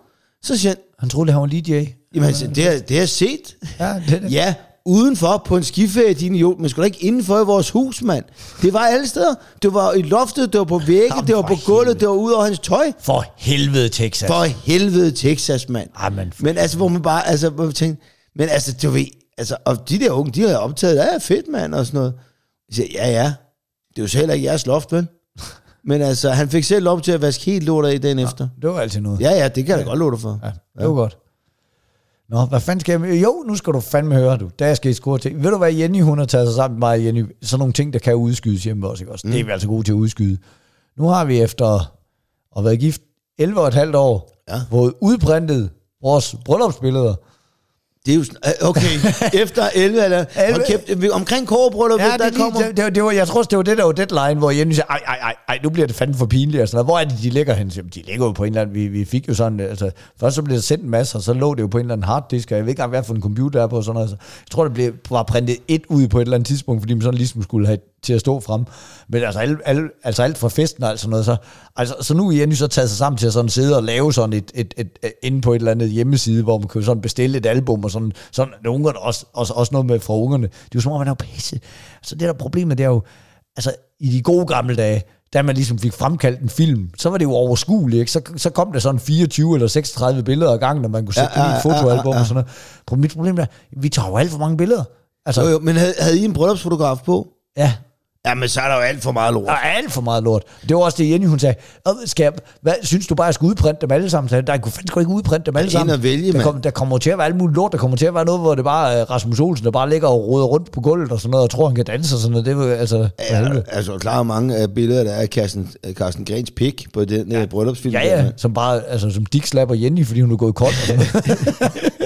Speaker 2: Så siger han,
Speaker 3: Han troede, han var DJ.
Speaker 2: jamen siger, det, har, det har jeg set.
Speaker 3: Ja, det det.
Speaker 2: Ja, udenfor på en skiferie, din idiot, men sgu da ikke indenfor i vores hus, mand. Det var alle steder. Det var i loftet, det var på væggen,
Speaker 3: Jamen,
Speaker 2: det var på gulvet,
Speaker 3: helvede.
Speaker 2: det var ud over hans tøj.
Speaker 3: For helvede, Texas.
Speaker 2: For helvede Texas, mand.
Speaker 3: Jamen,
Speaker 2: Men altså, hvor man bare, altså, hvor man tænker, men altså, du ved, altså, og de der unge, de har optaget, ja, fedt, mand, og sådan noget. Jeg siger, ja, ja, det er jo så heller ikke jeres loft, vel? Men altså, han fik selv lov til at vaske helt lort af dagen efter.
Speaker 3: det var altid noget.
Speaker 2: Ja, ja, det kan jeg da godt love dig for.
Speaker 3: Ja, det var godt. Nå, hvad fanden skal jeg... Jo, nu skal du fandme høre, du. Der skal I score til. Ved du hvad, Jenny, hun har taget sig sammen med mig, Jenny. Sådan nogle ting, der kan udskydes hjemme også, ikke også? Mm. Det er vi altså gode til at udskyde. Nu har vi efter at været gift 11 og et halvt år,
Speaker 2: Ja.
Speaker 3: fået udprintet vores bryllupsbilleder.
Speaker 2: Det er jo sådan, øh, okay, efter 11 eller, hold kæft, vi- omkring kårebryllup,
Speaker 3: Ja,
Speaker 2: der
Speaker 3: det, er
Speaker 2: kommer...
Speaker 3: det, det, var- det, var, jeg tror også, det var det, der var deadline, hvor Jenny siger, ej, ej, ej, ej, nu bliver det fandme for pinligt. Og sådan noget. Hvor er det, de ligger hen? Jamen, De ligger jo på en eller anden, vi, vi fik jo sådan, altså, først så blev der sendt en masse, og så lå det jo på en eller anden harddisk, og jeg ved ikke engang, hvad for en computer der er på, og sådan noget. Så jeg tror, det blev, var printet et ud på et eller andet tidspunkt, fordi man sådan ligesom skulle have til at stå frem. Men altså, alle, alle, altså alt fra festen og alt sådan noget, så, altså, så nu er Jenny så taget sig sammen til at sådan sidde og lave sådan et, et, et, et inde på et eller andet hjemmeside, hvor man kan sådan bestille et album, og sådan, sådan ungerne også, også, også noget med fra ungerne. Det er jo som om, man er jo pisse. Så det der problemet, det er jo, altså i de gode gamle dage, da man ligesom fik fremkaldt en film, så var det jo overskueligt, ikke? Så, så kom der sådan 24 eller 36 billeder ad gangen, når man kunne sætte
Speaker 2: Ja,
Speaker 3: ja, ja,
Speaker 2: ja,
Speaker 3: i et fotoalbum
Speaker 2: ja, ja.
Speaker 3: og sådan noget. Mit problem er, vi tager jo alt for mange billeder. Altså,
Speaker 2: Jo, jo, men havde, havde I en bryllupsfotograf på?
Speaker 3: ja,
Speaker 2: Jamen, så er der jo alt for meget lort.
Speaker 3: der er alt for meget lort. Det var også det, Jenny hun sagde. "Åh, Skal jeg, hvad, synes du bare, jeg skal udprinte dem alle sammen? Så der kunne fandme ikke udprinte dem alle sammen.
Speaker 2: og vælge,
Speaker 3: der, kom, der kommer til at være alt muligt lort. Der kommer til at være noget, hvor det bare er Rasmus Olsen, der bare ligger og råder rundt på gulvet og sådan noget, og tror, han kan danse og sådan noget. Det var altså...
Speaker 2: Ja, altså, klar mange af billeder, der er af Carsten, Carsten Grens pik på den ja. bryllupsfilm.
Speaker 3: Ja,
Speaker 2: der.
Speaker 3: ja, som bare, altså, som Dick slapper Jenny, fordi hun er gået kold. og sådan.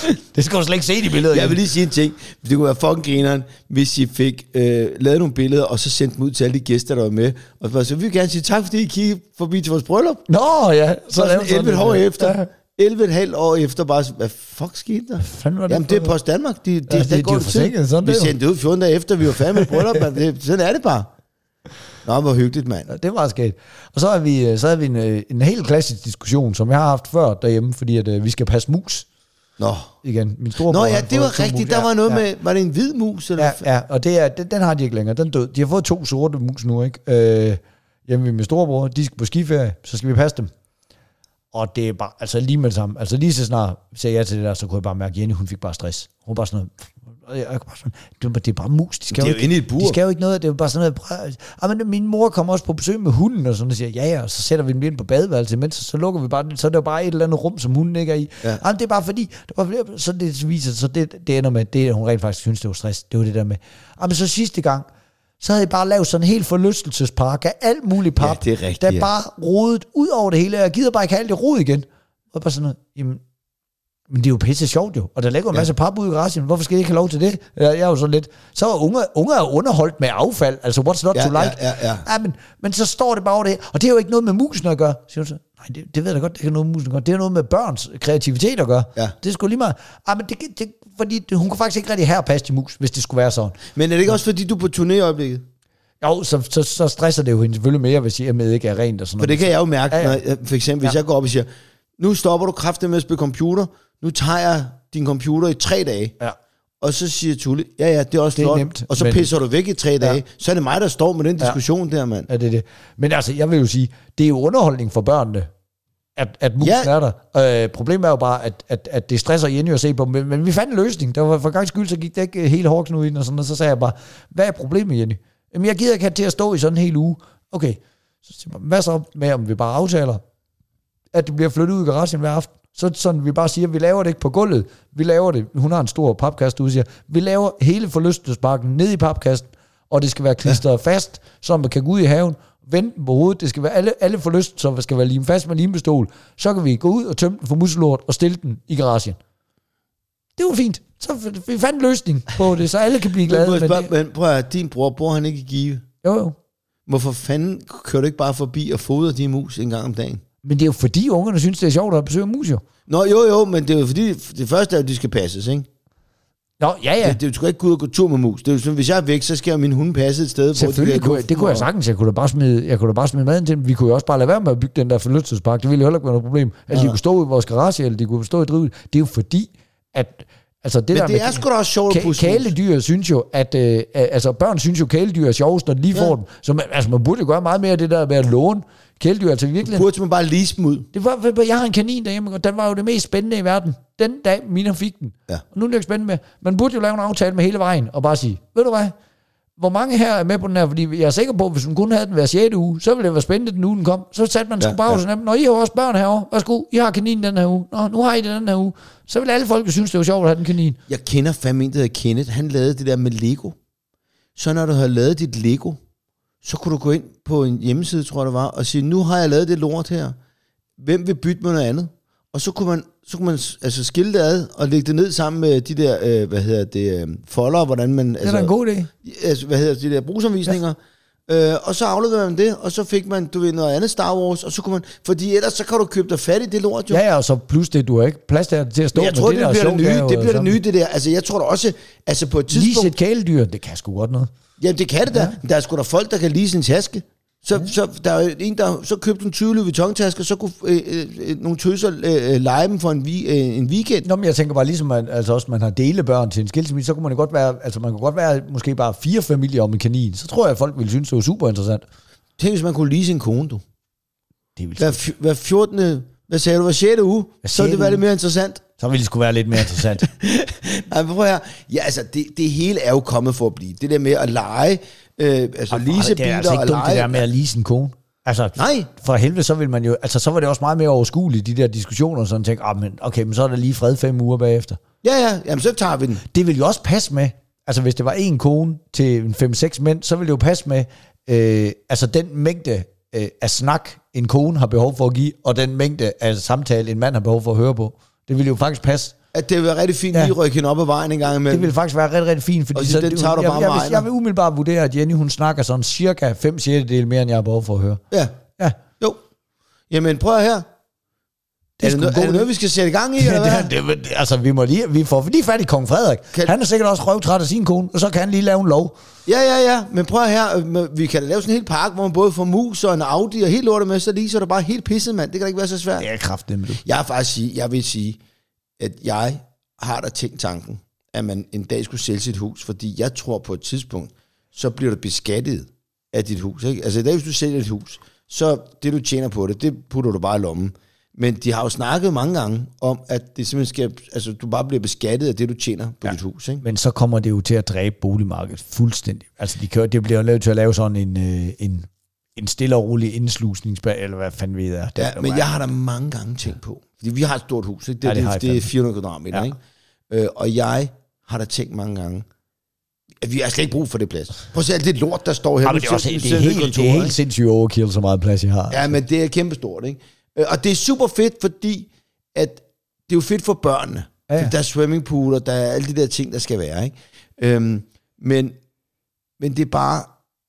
Speaker 3: det skal du slet ikke se de billeder.
Speaker 2: Jeg vil lige sige en ting. Det kunne være fucking grineren, hvis I fik øh, lavet nogle billeder, og så sendt dem ud til alle de gæster, der var med. Og så, så vil vi gerne sige tak, fordi I kiggede forbi til vores bryllup.
Speaker 3: Nå, ja.
Speaker 2: Så
Speaker 3: laver
Speaker 2: sådan 11 år efter. 11,5 år efter bare, hvad fuck skete der?
Speaker 3: fanden var det
Speaker 2: Jamen, det er Post Danmark. De, de,
Speaker 3: Ja,
Speaker 2: ja,
Speaker 3: de-
Speaker 2: de, går
Speaker 3: forsinket, sådan
Speaker 2: vi
Speaker 3: det
Speaker 2: sendte det ud 14 dage efter, vi var færdige med bryllup. mand. det, sådan er det bare. Nå, hvor hyggeligt, mand.
Speaker 3: Ja, det var sket. Og så, er vi, så havde vi en, øh, en helt klassisk diskussion, som jeg har haft før derhjemme, fordi at, øh, vi skal passe mus
Speaker 2: Nå.
Speaker 3: igen. Min store
Speaker 2: Nå ja, det var rigtigt. Der var noget
Speaker 3: ja.
Speaker 2: med, var det en hvid mus? Eller?
Speaker 3: Ja, ja, og det er, den, den har de ikke længere. Den død. De har fået to sorte mus nu, ikke? Øh, hjemme ved min storebror, de skal på skiferie, så skal vi passe dem. Og det er bare, altså lige med det samme, altså lige så snart sagde jeg til det der, så kunne jeg bare mærke, at Jenny, hun fik bare stress. Hun var bare sådan noget, og jeg, jeg bare sådan, det, er bare- det er bare mus, de skal
Speaker 2: Det er
Speaker 3: jo ikke,
Speaker 2: inde i et bur.
Speaker 3: De skal jo ikke noget, det er jo bare sådan noget, "Prøv- ah, men min mor kommer også på besøg med hunden, og sådan, og siger, ja, ja, og så sætter vi den ind på badeværelset, men så, så lukker vi bare, den, så er det jo bare et eller andet rum, som hunden ikke er i.
Speaker 2: Ja.
Speaker 3: Jamen, det er bare fordi, det var flere, så det viser, så det, det ender med, det hun rent faktisk synes, det var stress, det var det der med, jamen så sidste gang, så havde jeg bare lavet sådan en helt forlystelsespark af alt muligt pap,
Speaker 2: Ja, det er rigtigt,
Speaker 3: der
Speaker 2: ja.
Speaker 3: bare rodet ud over det hele, og jeg gider bare ikke have alt det rod igen. Og bare sådan noget, jamen, men det er jo pisse sjovt jo, og der ligger en masse pap ude i garagen, hvorfor skal jeg ikke have lov til det? Jeg, jeg er jo sådan lidt, så er unge, unge er underholdt med affald, altså what's not
Speaker 2: Ja,
Speaker 3: to
Speaker 2: ja,
Speaker 3: like?
Speaker 2: ja, ja.
Speaker 3: ja men, men så står det bare over det og det har jo ikke noget med musen at gøre. Siger så, nej, det, det ved jeg da godt, det har noget med musen at gøre. Det har noget med børns kreativitet at gøre.
Speaker 2: Ja.
Speaker 3: Det er sgu lige meget. Ah, men det, det, fordi hun kunne faktisk ikke rigtig her passe til mus, hvis det skulle være sådan.
Speaker 2: Men er det ikke også, fordi du er på turné i øjeblikket?
Speaker 3: Jo, så, så, så stresser det jo hende selvfølgelig mere, hvis hjemmet ikke er rent og sådan
Speaker 2: For
Speaker 3: noget.
Speaker 2: det kan jeg jo mærke,
Speaker 3: Ja,
Speaker 2: ja,
Speaker 3: ja.
Speaker 2: ja. Når, jeg- for eksempel, hvis
Speaker 3: Ja.
Speaker 2: jeg går op og siger, nu stopper du kraftigt med at spille computer, nu tager jeg din computer i tre dage.
Speaker 3: Ja.
Speaker 2: Og så siger Tulle, ja ja, det er også
Speaker 3: Det er
Speaker 2: flot.
Speaker 3: nemt,
Speaker 2: og så
Speaker 3: men-
Speaker 2: pisser du væk i tre dage. Så er det mig, der står med den diskussion der, mand.
Speaker 3: Ja, det er det. Men altså, jeg vil jo sige, det er jo underholdning for børnene, at, at musen
Speaker 2: Ja.
Speaker 3: er der. Øh, problemet er jo bare, at, at, at det stresser Jenny at se på, men, men vi fandt en løsning. Der var for gang skyld, så gik det ikke hele hårdknud ud i den, og sådan, og så sagde jeg bare, hvad er problemet, Jenny? Jamen, jeg gider ikke have til at stå i sådan en hel uge. Okay, så siger jeg, hvad så med, om vi bare aftaler, at det bliver flyttet ud i garagen hver aften? Så sådan, vi bare siger, vi laver det ikke på gulvet, vi laver det, hun har en stor papkasse ude, siger, vi laver hele forlystelsesparken ned i papkassen, og det skal være klistret ja. fast, så man kan gå ud i haven, vende den på hovedet, det skal være alle, alle forlystelser skal være limet fast med limestol, så kan vi gå ud og tømme den for muselort og stille den i garagen. Det var fint. Så vi fandt en løsning på det, så alle kan blive glade.
Speaker 2: Men,
Speaker 3: Men
Speaker 2: men, prøv at høre, din bror, bor han ikke i Give?
Speaker 3: jo, jo.
Speaker 2: Hvorfor fanden kører du ikke bare forbi og fodrer de mus en gang om dagen?
Speaker 3: Men det er jo fordi, ungerne synes, det er sjovt at besøge mus, jo.
Speaker 2: Nå, jo, jo, men det er jo fordi, det første er, at de skal passes, ikke?
Speaker 3: Nå, ja, ja.
Speaker 2: Det, det, du skal ikke gå ud og gå tur med mus. Det er jo sådan, hvis jeg er væk, så skal jeg min hund passe et sted, hvor
Speaker 3: Selvfølgelig
Speaker 2: de
Speaker 3: kunne jeg, det kunne jeg sagtens. Jeg kunne da bare smide, jeg kunne da bare smide maden til dem. Vi kunne jo også bare lade være med at bygge den der forlystelsespark. Det ville jo heller ikke være noget problem. Eller de kunne stå i vores garage, eller de kunne stå i drivet. Det er jo fordi, at altså det
Speaker 2: Men
Speaker 3: der
Speaker 2: det
Speaker 3: med,
Speaker 2: er sgu da også sjovt
Speaker 3: Ka- kæledyr synes jo, at øh, altså børn synes jo, kæledyr er sjovest, når de lige
Speaker 2: Ja.
Speaker 3: får dem. Så man, altså, man burde jo gøre meget mere af det der med at låne kæledyr. Altså virkelig,
Speaker 2: Burde man bare lease dem ud.
Speaker 3: det var, jeg har en kanin derhjemme, og den var jo det mest spændende i verden. Den dag, Mina fik den.
Speaker 2: Ja.
Speaker 3: Og nu er det ikke spændende med. Man burde jo lave en aftale med hele vejen, og bare sige, ved du hvad, hvor mange her er med på den her, fordi jeg er sikker på, at hvis hun kun havde den hver 6. uge, så ville det være spændende, den uge den kom. Så satte man
Speaker 2: Ja,
Speaker 3: sgu bare
Speaker 2: ja.
Speaker 3: sådan, Nå, I har også børn herovre. Værsgo, I har kaninen den her uge. Nå, nu har I den den her uge. Så vil alle folk synes, det var sjovt at have den kanin.
Speaker 2: Jeg kender fandme en, der hedder Kenneth. Han lavede det der med Lego. Så når du har lavet dit Lego, så kunne du gå ind på en hjemmeside, tror jeg det var, og sige, nu har jeg lavet det lort her. Hvem vil bytte med noget andet? Og så kunne man, så kunne man altså skille det ad og lægge det ned sammen med de der, øh, hvad hedder det, øh, folder, hvordan man...
Speaker 3: Det er
Speaker 2: Altså,
Speaker 3: en god idé.
Speaker 2: altså, hvad hedder det, de der brugsanvisninger. Ja. Øh, og så afleverede man det, og så fik man, du ved, noget andet Star Wars, og så kunne man, fordi ellers så kan du købe dig fat i det lort, jo.
Speaker 3: Ja, ja, og så plus det, du har ikke plads til, til at stå
Speaker 2: Men jeg
Speaker 3: med
Speaker 2: tror,
Speaker 3: det,
Speaker 2: det,
Speaker 3: der
Speaker 2: det bliver det nye, det bliver det
Speaker 3: sammen.
Speaker 2: nye, det der. Altså, jeg tror da også, altså på et
Speaker 3: Lige
Speaker 2: tidspunkt...
Speaker 3: et kæledyr, det kan sgu godt noget.
Speaker 2: Jamen, det kan det da. Ja. Der er sgu da folk, der kan lide sin taske. Så, ja. så der er en, der så købte en 20 Louis Vuitton-taske, så kunne øh, øh, nogle tøser øh, øh, lege dem for en, vi, øh, en weekend.
Speaker 3: Nå, men jeg tænker bare, ligesom man, altså også, man har delebørn til en skilsmisse, så kunne man jo godt være, altså man kunne godt være måske bare fire familier om en kanin. Så tror jeg, at folk ville synes, det var super interessant.
Speaker 2: Tænk, hvis man kunne lide sin kone, du.
Speaker 3: Det ville,
Speaker 2: Hver, hver 14. Hvad sagde du? Hver 6. uge? Så ville det være lidt mere interessant.
Speaker 3: så ville det skulle være lidt mere interessant.
Speaker 2: Ej, men prøv her. Ja, altså, det, det hele er jo kommet for at blive. Det der med at lege, øh, altså lease
Speaker 3: det er
Speaker 2: biler
Speaker 3: altså
Speaker 2: og
Speaker 3: ikke dumt, det der med at lease en kone. Altså,
Speaker 2: Nej.
Speaker 3: for helvede, så vil man jo, altså så var det også meget mere overskueligt, de der diskussioner, sådan tænke, ah, men okay, men så er der lige fred fem uger bagefter.
Speaker 2: Ja, ja, jamen så tager vi den.
Speaker 3: Det vil jo også passe med, altså hvis det var en kone til en 5-6 mænd, så ville det jo passe med, øh, altså den mængde øh, af snak, en kone har behov for at give, og den mængde af samtale, en mand har behov for at høre på. Det ville jo faktisk passe.
Speaker 2: At det vil være rigtig fint
Speaker 3: Ja.
Speaker 2: lige rykke hende op ad vejen en gang
Speaker 3: Det
Speaker 2: imellem.
Speaker 3: ville faktisk være rigtig, rigtig fint, fordi
Speaker 2: Og sige, den
Speaker 3: det-
Speaker 2: tager du
Speaker 3: jeg,
Speaker 2: bare
Speaker 3: jeg,
Speaker 2: med
Speaker 3: vil, jeg vil umiddelbart vurdere, at Jenny hun snakker sådan cirka 5 6 mere, end jeg har behov for at høre.
Speaker 2: Ja,
Speaker 3: Ja,
Speaker 2: jo. Jamen prøv her. Er det,
Speaker 3: sgu
Speaker 2: noget,
Speaker 3: en
Speaker 2: er det noget, vi skal sætte i gang i, eller hvad?
Speaker 3: det, det, det, altså, vi, må lige, vi får lige fat i kong Frederik.
Speaker 2: Kan-.
Speaker 3: Han er sikkert også røvtræt af sin kone, og så kan han lige lave en lov.
Speaker 2: Ja, ja, ja. Men prøv her. øh, Vi kan da lave sådan en hel park, hvor man både får mus og en Audi og helt lortet med, så lige så er det bare helt pisset, mand. Det kan da ikke være så svært.
Speaker 3: Det er kraftigt med du.
Speaker 2: Jeg faktisk sige, jeg vil sige, at jeg har da tænkt tanken, at man en dag skulle sælge sit hus, fordi jeg tror på et tidspunkt, så bliver du beskattet af dit hus. Ikke? Altså i dag, hvis du sælger et hus, så det du tjener på det, det putter du bare i lommen. Men de har jo snakket mange gange om, at det simpelthen skal, altså du bare bliver beskattet af det, du tjener på ja. dit hus. Ikke?
Speaker 3: Men så kommer det jo til at dræbe boligmarkedet fuldstændig. Altså, de kan, det bliver jo lavet til at lave sådan en, øh, en, en stille og rolig indslusningsbær, eller hvad fanden ved jeg.
Speaker 2: Ja, men jeg har da mange gange tænkt på, fordi vi har et stort hus, ikke? Det,
Speaker 3: Ja, det
Speaker 2: det, det, er
Speaker 3: fandme.
Speaker 2: 400 kvadratmeter,
Speaker 3: Ja.
Speaker 2: ikke? Øh, og jeg har da tænkt mange gange, at vi har slet ikke brug for det plads. Prøv at se alt det lort, der står her.
Speaker 3: Ja, men det er, også, det, er helt, det er
Speaker 2: kontoret,
Speaker 3: helt sindssygt overkill, så meget plads, jeg har.
Speaker 2: Ja, men det er kæmpestort, ikke? Øh, Og det er super fedt, fordi at det er jo fedt for børnene.
Speaker 3: Ja.
Speaker 2: ja. Der er swimmingpool, og der er alle de der ting, der skal være, ikke? Øhm, men, men det er bare...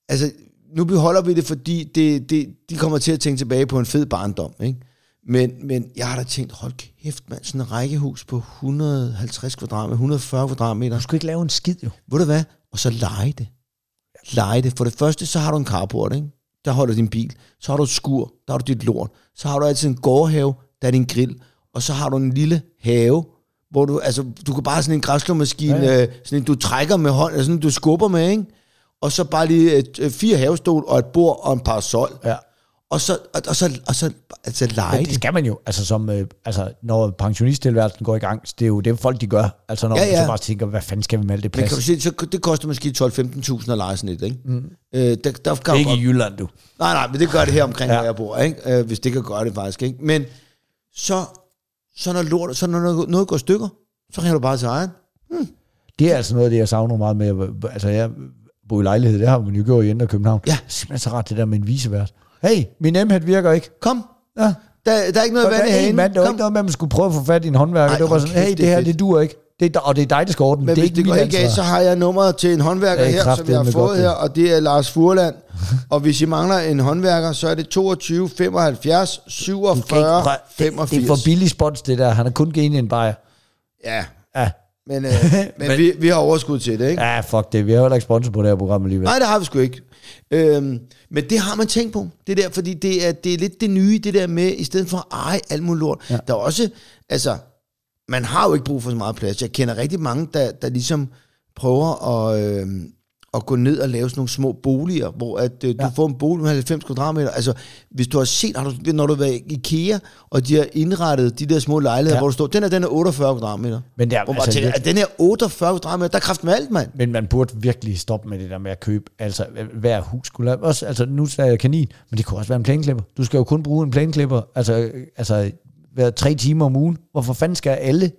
Speaker 2: Altså, nu beholder vi det, fordi det, det, de kommer til at tænke tilbage på en fed barndom, ikke? Men, men jeg har da tænkt, hold kæft, mand, sådan en rækkehus på 150 kvadratmeter, 140 kvadratmeter.
Speaker 3: Du skal ikke lave en skid, jo.
Speaker 2: Ved du hvad? Og så lege det. Lege det. For det første, så har du en carport, ikke? Der holder din bil. Så har du et skur. Der har du dit lort. Så har du altid en gårdhave. Der er din grill. Og så har du en lille have, hvor du, altså, du kan bare sådan en græsslåmaskine,
Speaker 3: Ja,
Speaker 2: ja,
Speaker 3: ja.
Speaker 2: sådan en, du trækker med hånd, altså sådan, du skubber med, ikke? Og så bare lige et, øh, fire havestol og et bord og en parasol.
Speaker 3: Ja.
Speaker 2: Og så, og, og så, og så altså, lege
Speaker 3: Men det skal man jo, altså, som, øh, altså når pensionisttilværelsen går i gang, det er jo det, folk de gør. Altså når
Speaker 2: Ja,
Speaker 3: ja, man så bare tænker, hvad fanden skal vi med alt det
Speaker 2: Men
Speaker 3: plads?
Speaker 2: kan du se, så, det koster måske 12-15.000 at lege sådan et, ikke? Mm. Øh, der, der kan
Speaker 3: det er ikke
Speaker 2: godt-
Speaker 3: i Jylland, du.
Speaker 2: Nej, nej, men det gør det her omkring,
Speaker 3: Ja.
Speaker 2: hvor jeg bor, ikke? Øh, hvis det kan gøre det faktisk, ikke? Men så, så når, lort, så når noget, noget går stykker, så ringer du bare til ejeren.
Speaker 3: Det er altså noget af det, jeg savner meget med. Altså, jeg bor i lejlighed, det har man jo gjort i Indre København.
Speaker 2: Ja.
Speaker 3: Det er simpelthen så rart, det der med en visevært. Hey, min M-head virker ikke.
Speaker 2: Kom,
Speaker 3: Ja.
Speaker 2: der, der er ikke noget vand
Speaker 3: er
Speaker 2: hanen.
Speaker 3: mand, der var
Speaker 2: Kom.
Speaker 3: ikke noget med, at man skulle prøve at få fat i en håndværker.
Speaker 2: Ej,
Speaker 3: det var bare sådan, hey,
Speaker 2: det
Speaker 3: det
Speaker 2: er
Speaker 3: her,
Speaker 2: fedt.
Speaker 3: det duer ikke. Det er, og det er dig, der skal ordne.
Speaker 2: Men
Speaker 3: det er
Speaker 2: hvis
Speaker 3: ikke
Speaker 2: det går galt,
Speaker 3: ansvar.
Speaker 2: så har jeg nummeret til en håndværker her, som jeg har fået
Speaker 3: godt,
Speaker 2: her, og det er Lars Furland. og hvis I mangler en håndværker, så er det 22 75
Speaker 3: Du kan ikke
Speaker 2: 47
Speaker 3: prøve- det, det er
Speaker 2: 85.
Speaker 3: for billig spots, det der. Han har kun givet en bajer.
Speaker 2: Ja,
Speaker 3: Ja.
Speaker 2: Men, øh, men,
Speaker 3: Men-
Speaker 2: vi, vi har overskud til det, ikke?
Speaker 3: ja, fuck det. Vi har jo heller ikke sponsor på det her program alligevel.
Speaker 2: Nej, det har vi sgu ikke. Øhm, men det har man tænkt på. Det der, fordi det er, det er lidt det nye, det der med, i stedet for at eje alt muligt lort.
Speaker 3: Ja.
Speaker 2: Der er også, altså, man har jo ikke brug for så meget plads. Jeg kender rigtig mange, der, der ligesom prøver at, øh, at gå ned og lave sådan nogle små boliger, hvor at, øh, du
Speaker 3: Ja.
Speaker 2: får en bolig med 90 kvadratmeter. Altså, hvis du har set, har du, når du har været i IKEA, og de har indrettet de der små lejligheder,
Speaker 3: Ja.
Speaker 2: hvor du står, den er, den er 48 kvadratmeter.
Speaker 3: Men det er,
Speaker 2: Hvor
Speaker 3: altså,
Speaker 2: tænker,
Speaker 3: virkelig-
Speaker 2: den her 48 kvadratmeter, der er kraft med alt, mand.
Speaker 3: Men man burde virkelig stoppe med det der med at købe, altså hver hus skulle have, også, altså nu sagde jeg kanin, men det kunne også være en plæneklipper. Du skal jo kun bruge en plæneklipper, altså, øh, altså hver tre timer om ugen. Hvorfor fanden skal alle,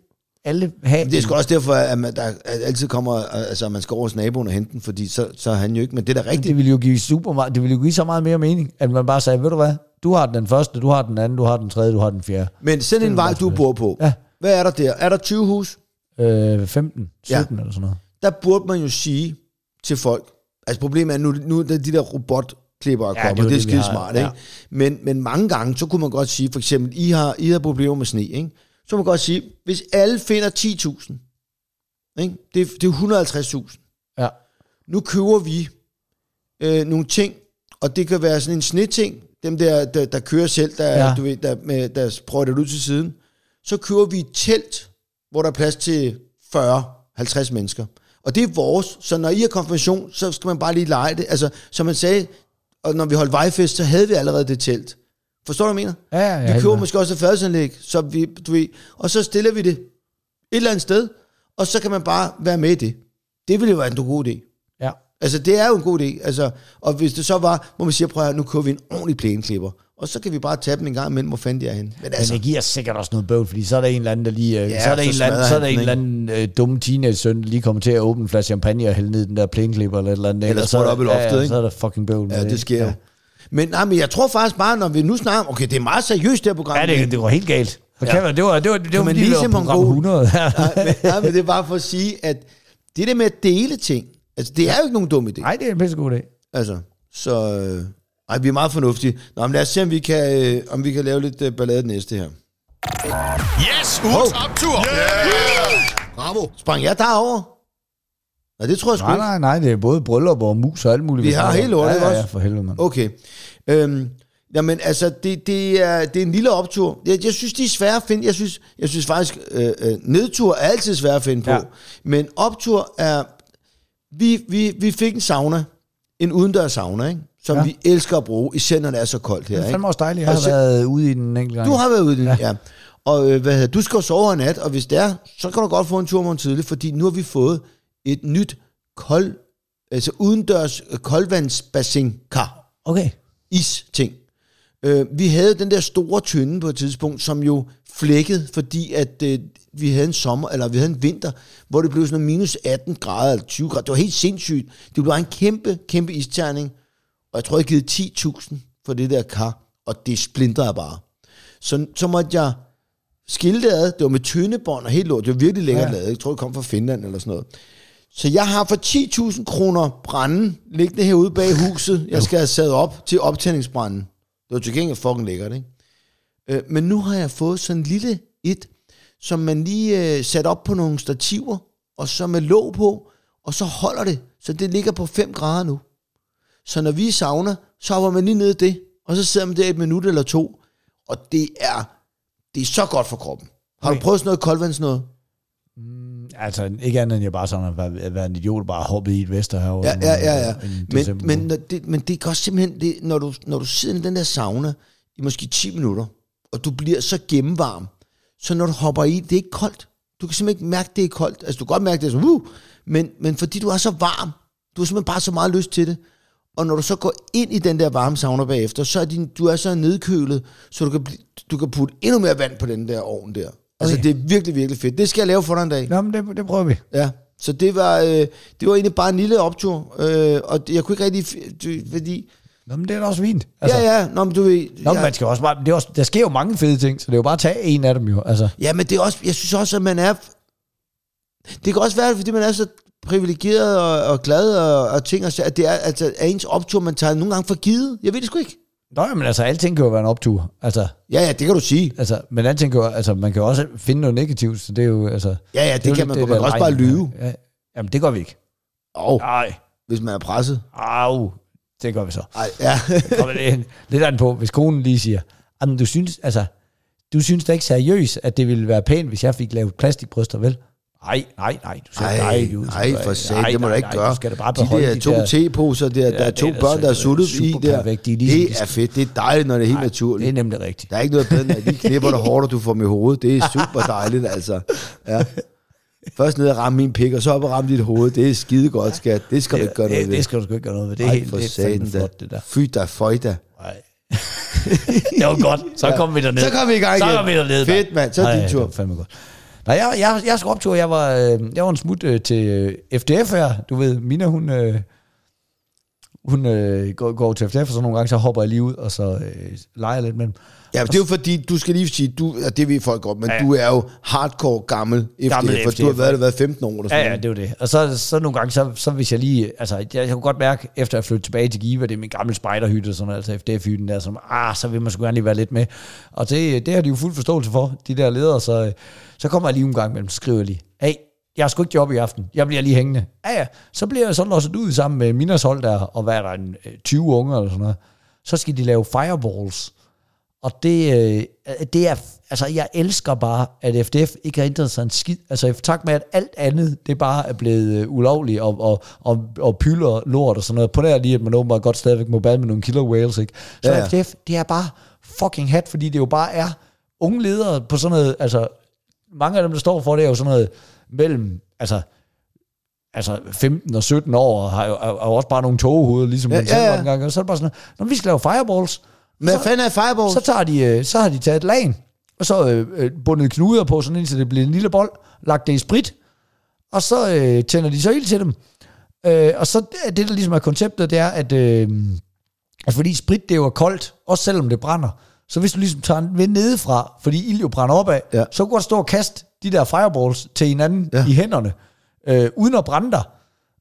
Speaker 3: alle have
Speaker 2: Det er sgu også derfor, at man der altid kommer, altså man skal over hos naboen og hente den, fordi så, så er han jo ikke, men det er da
Speaker 3: det
Speaker 2: rigtigt.
Speaker 3: ville jo give super meget, det ville jo give så meget mere mening, at man bare sagde, ved du hvad, du har den første, du har den anden, du har den tredje, du har den fjerde.
Speaker 2: Men sådan en vej, du bor på,
Speaker 3: Ja.
Speaker 2: hvad er der der? Er der 20 hus?
Speaker 3: Øh, 15, 17
Speaker 2: Ja.
Speaker 3: eller sådan noget.
Speaker 2: Der burde man jo sige til folk, altså problemet er, nu, nu er de der robotklipper er
Speaker 3: Ja,
Speaker 2: kommet,
Speaker 3: det er
Speaker 2: det er
Speaker 3: det,
Speaker 2: skide smart,
Speaker 3: ja.
Speaker 2: ikke? Men, men mange gange, så kunne man godt sige, for eksempel, I har, I har problemer med sne, ikke? Så kan man godt sige, hvis alle finder 10.000, ikke? Det, er- det er 150.000.
Speaker 3: Ja.
Speaker 2: nu køber vi øh, nogle ting, og det kan være sådan en sneting, dem der, der, der kører selv, der,
Speaker 3: Ja.
Speaker 2: du ved, der, med, der sprøjter det ud til siden. Så køber vi et telt, hvor der er plads til 40-50 mennesker. Og det er vores, så når I har konfirmation, så skal man bare lige lege det. Altså, som man sagde, og når vi holdt vejfest, så havde vi allerede det telt. Forstår du, hvad jeg mener?
Speaker 3: Ja, ja, ja,
Speaker 2: vi køber
Speaker 3: med.
Speaker 2: måske også et fadsanlæg, så vi, du ved, og så stiller vi det et eller andet sted, og så kan man bare være med i det. Det ville jo være en god idé.
Speaker 3: Ja.
Speaker 2: Altså, det er jo en god idé. Altså, og hvis det så var, hvor man siger, prøv at nu køber vi en ordentlig plæneklipper, og så kan vi bare tage dem en gang imellem, hvor fanden de er henne. Men
Speaker 3: Men
Speaker 2: altså,
Speaker 3: det giver sikkert også noget bøvl, fordi så er der en eller anden, der lige, ja,
Speaker 2: Ja,
Speaker 3: så er der
Speaker 2: så
Speaker 3: en eller anden, så er der en eller
Speaker 2: den,
Speaker 3: anden øh, dumme teenage-søn, der lige kommer til at åbne en flaske champagne og hælde ned den der plæneklipper eller et eller andet.
Speaker 2: Eller
Speaker 3: så, er
Speaker 2: sprøjte op i
Speaker 3: der-
Speaker 2: loftet,
Speaker 3: ja, ja,
Speaker 2: ikke?
Speaker 3: så er der fucking bøvl
Speaker 2: ja, det sker jo. Men, nej, men jeg tror faktisk bare, når vi nu snakker, okay, det er meget seriøst, det her program.
Speaker 3: Ja, det, det var helt galt. Og
Speaker 2: Ja.
Speaker 3: det var, det var, det var,
Speaker 2: man lige
Speaker 3: det
Speaker 2: se
Speaker 3: var program
Speaker 2: Mongol?
Speaker 3: 100. Ja.
Speaker 2: nej, men, nej, men det er bare for at sige, at det der med at dele ting, altså det er jo ikke nogen dum idé.
Speaker 3: Nej, det er en pissegod idé.
Speaker 2: Altså, så... Øh, ej, vi er meget fornuftige. Nå, men lad os se, om vi kan, øh, om vi kan lave lidt øh, ballade næste her.
Speaker 4: Yes, ugens optur.
Speaker 5: Bravo.
Speaker 2: Sprang jeg derover? Nej, det tror jeg sgu
Speaker 3: Nej,
Speaker 2: ikke.
Speaker 3: nej, nej, det er både bryllup og mus og alt muligt.
Speaker 2: Vi har hele lortet,
Speaker 3: ja, ja, ja,
Speaker 2: også?
Speaker 3: for helvede, mand.
Speaker 2: Okay. Øhm, jamen, altså, det, det, er, det er en lille optur. Jeg, jeg synes, de er svære at finde. Jeg synes, jeg synes faktisk, øh, øh, nedtur er altid svære at finde på.
Speaker 3: Ja.
Speaker 2: Men optur er... Vi, vi, vi fik en sauna. En udendørs sauna, ikke? Som
Speaker 3: Ja.
Speaker 2: ja. vi elsker at bruge, især når det er så koldt her.
Speaker 3: Det er
Speaker 2: ikke?
Speaker 3: fandme også dejligt. Jeg
Speaker 2: Og
Speaker 3: har
Speaker 2: så-
Speaker 3: været ude i den enkelte gang.
Speaker 2: Du har været ude i den, ja. ja. Og øh, hvad hedder, du skal jo sove i nat, og hvis det er, så kan du godt få en tur morgen tidligt, fordi nu har vi fået et nyt kold, altså udendørs koldvandsbassin-kar
Speaker 3: Okay.
Speaker 2: is-ting. Øh, vi havde den der store tynde på et tidspunkt, som jo flækkede, fordi at øh, vi havde en sommer, eller vi havde en vinter, hvor det blev sådan noget minus 18 grader, eller 20 grader. Det var helt sindssygt. Det blev en kæmpe, kæmpe isterning, og jeg tror, jeg givet 10.000 for det der kar, og det splindrede bare. Så, så måtte jeg skille det ad. Det var med tyndebånd og helt lort. Det var virkelig lækkert
Speaker 3: ja.
Speaker 2: lavet. Jeg tror, det kom fra Finland eller sådan noget. Så jeg har for 10.000 kroner brænde liggende herude bag huset. Jeg skal have sat op til optændingsbranden. Det var til gengæld fucking lækkert, ikke? Øh, men nu har jeg fået sådan en lille et, som man lige øh, sat op på nogle stativer, og så med låg på, og så holder det. Så det ligger på 5 grader nu. Så når vi savner, så hopper man lige ned i det, og så sidder man der et minut eller to, og det er, det er så godt for kroppen. Har du
Speaker 3: Okay.
Speaker 2: prøvet sådan noget koldvands noget?
Speaker 3: Altså, ikke andet end jeg bare sådan at være, at være en idiot, bare hoppet i et vester herovre.
Speaker 2: Ja, ja, ja, ja.
Speaker 3: en
Speaker 2: Men, men, når det, men det kan også simpelthen, det, når, du, når du sidder i den der sauna i måske 10 minutter, og du bliver så gennemvarm, så når du hopper i, det er ikke koldt. Du kan simpelthen ikke mærke, det er koldt. Altså, du kan godt mærke, det er sådan, uh, men, men fordi du er så varm, du har simpelthen bare så meget lyst til det. Og når du så går ind i den der varme sauna bagefter, så er din, du er så nedkølet, så du kan, du kan putte endnu mere vand på den der ovn der. Altså,
Speaker 3: Okay.
Speaker 2: det er virkelig, virkelig fedt. Det skal jeg lave for dig en dag.
Speaker 3: Nå, men det, det prøver vi.
Speaker 2: Ja, så det var, øh, det var egentlig bare en lille optur, øh, og jeg kunne ikke rigtig, du, fordi,
Speaker 3: Nå, men det er da også fint.
Speaker 2: altså, ja, ja, nå, men du ved,
Speaker 3: Nå,
Speaker 2: ja,
Speaker 3: man skal også bare, det er også, der sker jo mange fede ting, så det er jo bare at tage en af dem jo. Altså,
Speaker 2: ja, men det er også, jeg synes også, at man er, det kan også være, fordi man er så privilegeret og, og glad og, og ting, og, at det er, altså, er ens optur, man tager nogle gange for givet. Jeg ved det sgu ikke.
Speaker 3: Nå, men altså, alting kan jo være en optur. Altså,
Speaker 2: Ja, ja, det kan du sige.
Speaker 3: altså, men alting kan jo, altså, man kan jo også finde noget negativt, så det er jo, altså...
Speaker 2: Ja, ja, det,
Speaker 3: jo
Speaker 2: kan
Speaker 3: lidt
Speaker 2: man, man
Speaker 3: der
Speaker 2: kan også bare lyve.
Speaker 3: Ja, jamen, det gør vi ikke.
Speaker 2: Og
Speaker 3: Nej,
Speaker 2: hvis man er presset.
Speaker 3: au, det gør vi så.
Speaker 2: Ej, ja.
Speaker 3: Kommer det lidt an på, hvis konen lige siger, du synes, altså, du synes da ikke seriøst, at det ville være pænt, hvis jeg fik lavet plastikbryster, vel? Nej, nej, nej. Du ser
Speaker 2: Ej,
Speaker 3: ud.
Speaker 2: nej, for satan, det må du
Speaker 3: nej,
Speaker 2: ikke
Speaker 3: nej,
Speaker 2: gøre.
Speaker 3: Du skal da bare
Speaker 2: de
Speaker 3: beholde
Speaker 2: der to teposer, der, der er
Speaker 3: det
Speaker 2: to
Speaker 3: er da
Speaker 2: børn, der er
Speaker 3: så-
Speaker 2: suttet i der.
Speaker 3: perfekt. De er ligesom- de
Speaker 2: Det er fedt, det er dejligt, når det er helt
Speaker 3: Det
Speaker 2: naturligt.
Speaker 3: er nemlig rigtigt.
Speaker 2: Der er ikke noget bedre, at de knipper dig hårdt, og du får i hovedet. Det er super dejligt, altså. Ja. Først ned og ramme min pik, og så op og ramme dit hoved. Det er skide godt, skat. Det skal du ikke gøre noget
Speaker 3: det,
Speaker 2: ved.
Speaker 3: det skal du sgu ikke gøre noget ved. Det er
Speaker 2: Ej,
Speaker 3: helt
Speaker 2: for
Speaker 3: det er flot, det der.
Speaker 2: Fy da, føj da.
Speaker 3: Nej. det var godt. Så
Speaker 2: Ja.
Speaker 3: kom vi derned.
Speaker 2: Så kom vi i gang
Speaker 3: Så
Speaker 2: igen.
Speaker 3: kom vi derned.
Speaker 2: Fedt, mand. Så er det din tur.
Speaker 3: det var fandme godt. Nej, jeg, jeg, jeg skulle optur. Jeg var, øh, jeg var en smut øh, til øh, FDF her. Du ved, Mina, hun, øh, hun øh, går, går til FDF, og så nogle gange så hopper jeg lige ud, og så øh, leger lidt med dem.
Speaker 2: Ja, men det er jo fordi, du skal lige sige, du, ja, det ved folk godt, men
Speaker 3: Ja.
Speaker 2: du er jo hardcore gammel FDF,
Speaker 3: Gammel
Speaker 2: for du har
Speaker 3: FDF.
Speaker 2: været, været 15 år eller sådan
Speaker 3: Ja, ja, det er jo det. Og så, så nogle gange, så, så hvis jeg lige, altså jeg, jeg kunne godt mærke, efter jeg flyttede tilbage til Giva, det er min gamle spejderhytte, og sådan noget, altså FDF-hytten der, som, ah, så vil man sgu gerne lige være lidt med. Og det, det har de jo fuld forståelse for, de der ledere, så, så kommer jeg lige en gang mellem, så skriver jeg lige, hey, jeg har sgu ikke job i aften, jeg bliver lige hængende. Ja, ja, så bliver jeg så låst ud sammen med Minas hold der, og hvad er der, en, øh, 20 unger eller sådan noget. Så skal de lave fireballs. Og det, øh, det er, altså jeg elsker bare, at FDF ikke har ændret sig en skid. Altså i takt med, at alt andet, det bare er blevet øh, ulovligt, og, og, og, og pylder lort og sådan noget. På der lige, at man åbenbart godt stadigvæk må bade med nogle killer whales, ikke? Så
Speaker 2: ja.
Speaker 3: FDF, det er bare fucking hat, fordi det jo bare er unge ledere på sådan noget, altså mange af dem, der står for det, er jo sådan noget mellem, altså altså 15 og 17 år, og har jo, er, er jo også bare nogle togehoveder, ligesom
Speaker 2: Ja,
Speaker 3: man
Speaker 2: ja, ja.
Speaker 3: engang. Og så er det bare sådan, når vi skal lave fireballs,
Speaker 2: hvad fanden er fireball?
Speaker 3: så, tager de, øh, så har de taget et lagen, og så øh, øh, bundet knuder på, sådan indtil det bliver en lille bold, lagt det i sprit, og så øh, tænder de så ild til dem. Øh, og så det, det, der ligesom er konceptet, det er, at, øh, at fordi sprit, det jo er koldt, også selvom det brænder, så hvis du ligesom tager den ved nedefra, fordi ild jo brænder opad,
Speaker 2: Ja.
Speaker 3: så kan du godt stå og kaste de der fireballs til hinanden
Speaker 2: Ja.
Speaker 3: i hænderne, øh, uden at brænde dig.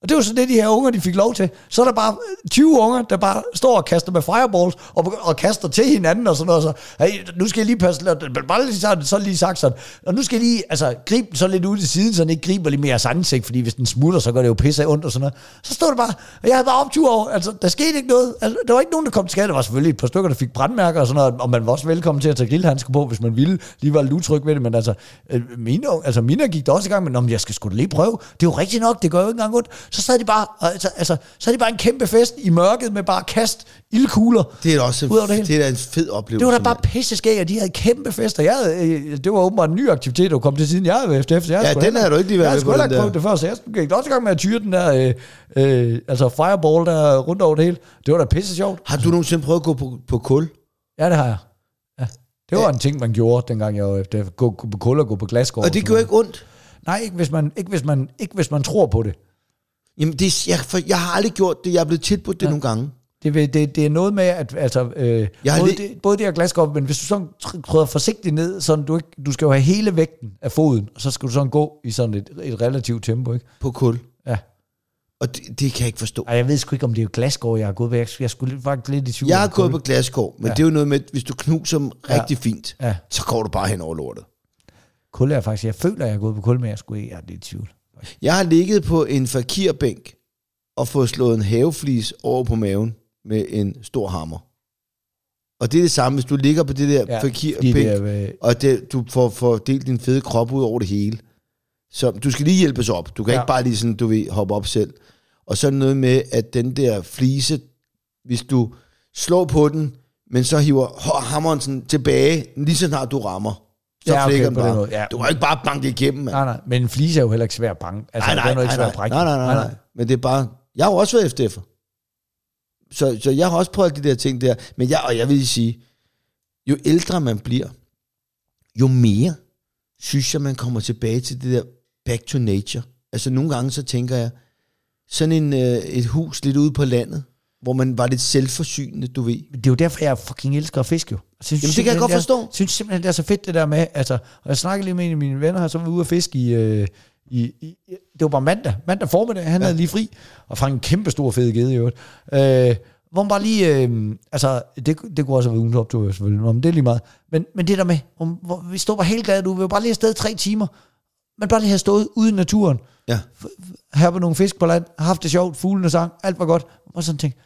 Speaker 3: Og det var så det, de her unger, de fik lov til. Så er der bare 20 unger, der bare står og kaster med fireballs, og, og kaster til hinanden og sådan noget. Så, hey, nu skal jeg lige passe, bare lige sådan, så lige sagt sådan, og nu skal jeg lige, altså, gribe den så lidt ud til siden, så den ikke griber lige mere ansigt, fordi hvis den smutter, så går det jo pisse ondt og sådan noget. Så stod det bare, og jeg havde bare optur over, altså, der skete ikke noget. Altså, der var ikke nogen, der kom til skade. Der var selvfølgelig et par stykker, der fik brandmærker og sådan noget, og man var også velkommen til at tage grillhandsker på, hvis man ville. Lige var lidt utryg ved det, men altså, øh, mine, altså, mine gik der også i gang med, men jeg skal sgu lige prøve. Det er jo rigtigt nok, det gør jo ikke engang ondt. Så sad de bare, altså, altså, så er det bare en kæmpe fest i mørket med bare kast ildkugler.
Speaker 2: Det er da også
Speaker 3: Ud over det hele.
Speaker 2: det er da en fed oplevelse.
Speaker 3: Det var da bare
Speaker 2: mand.
Speaker 3: pisseskæg, og de havde kæmpe fester. Jeg havde, øh, det var åbenbart en ny aktivitet, der kom til siden jeg havde været efter. Jeg
Speaker 2: Ja, den havde du ikke lige været
Speaker 3: Jeg havde
Speaker 2: med på,
Speaker 3: ikke
Speaker 2: der.
Speaker 3: prøvet det før, så jeg gik også i gang med at tyre den der øh, øh, altså fireball der rundt over det hele. Det var da pisse sjovt.
Speaker 2: Har du nogensinde prøvet at gå på, på kul?
Speaker 3: Ja, det har jeg. Ja. Det var en ting, man gjorde, dengang jeg var efter. Gå, gå på kul og gå på glasgård.
Speaker 2: Og det gjorde ikke ondt?
Speaker 3: Nej, ikke hvis, man, ikke, hvis man, ikke hvis man tror på det.
Speaker 2: Jamen, det, jeg, for, jeg har aldrig gjort det. Jeg er blevet tilbudt det ja. nogle gange.
Speaker 3: Det, det, det er noget med, at altså, øh,
Speaker 2: Jeg
Speaker 3: både, det, både det her glasgård, men hvis du sådan træder forsigtigt ned, sådan du, ikke, du skal jo have hele vægten af foden, og så skal du sådan gå i sådan et, et relativt tempo, ikke?
Speaker 2: På kul.
Speaker 3: Ja.
Speaker 2: Og det, det kan jeg ikke forstå.
Speaker 3: Ej, jeg ved sgu ikke, om det er glasgård, jeg har gået ved. Jeg, jeg skulle faktisk lidt i tvivl.
Speaker 2: Jeg har gået på glasgård, men
Speaker 3: Ja.
Speaker 2: ja. det er jo noget med, at hvis du knuser dem rigtig fint,
Speaker 3: Ja.
Speaker 2: så går du bare hen over lortet.
Speaker 3: Kul er faktisk, jeg føler, jeg har gået på kul, men jeg skulle ikke, jeg er lidt i tvivl.
Speaker 2: Jeg har ligget på en fakirbænk og fået slået en haveflis over på maven med en stor hammer. Og det er det samme, hvis du ligger på det der
Speaker 3: Ja,
Speaker 2: fakirbænk,
Speaker 3: det er, øh,
Speaker 2: og det, du får, får delt din fede krop ud over det hele. Så du skal lige hjælpes op. Du kan
Speaker 3: Ja.
Speaker 2: ikke bare lige sådan, du ved, hoppe op selv. Og så noget med, at den der flise, hvis du slår på den, men så hiver hammeren sådan tilbage, lige så snart du rammer, så
Speaker 3: Ja, okay,
Speaker 2: flækker den
Speaker 3: den
Speaker 2: bare.
Speaker 3: måde, ja.
Speaker 2: Du kan ikke bare banke igennem, mand.
Speaker 3: nej, nej, men en flise er jo heller ikke svær at bange. Altså,
Speaker 2: nej,
Speaker 3: det er
Speaker 2: nej,
Speaker 3: jo
Speaker 2: nej,
Speaker 3: ikke svær
Speaker 2: nej,
Speaker 3: at brække.
Speaker 2: nej, nej, nej, nej. Men det er bare, jeg har jo også været efter. Så, så jeg har også prøvet de der ting der. Men jeg, og jeg vil sige, jo ældre man bliver, jo mere synes jeg, man kommer tilbage til det der back to nature. Altså nogle gange så tænker jeg, sådan en, øh, et hus lidt ude på landet, hvor man var lidt selvforsynende, du ved.
Speaker 3: Det er jo derfor, jeg fucking elsker at fiske jo. Jeg synes,
Speaker 2: Jamen, det kan jeg godt forstå.
Speaker 3: synes simpelthen, det er så fedt det der med, altså, og jeg snakkede lige med en af mine venner her, som var ude at fiske i, øh, i, i, det var bare mandag, mandag formiddag, han ja. havde lige fri, og fra en kæmpe stor fed gede i øvrigt. Øh, hvor man bare lige, øh, altså, det, det kunne også have været ugen optur selvfølgelig, men det er lige meget. Men, men det der med, hvor, hvor vi stod bare helt glade, du vil bare lige afsted tre timer, men bare lige have stået ude i naturen,
Speaker 2: Ja.
Speaker 3: her på nogle fisk på land, haft det sjovt, fuglene sang, alt var godt, og sådan tænkte,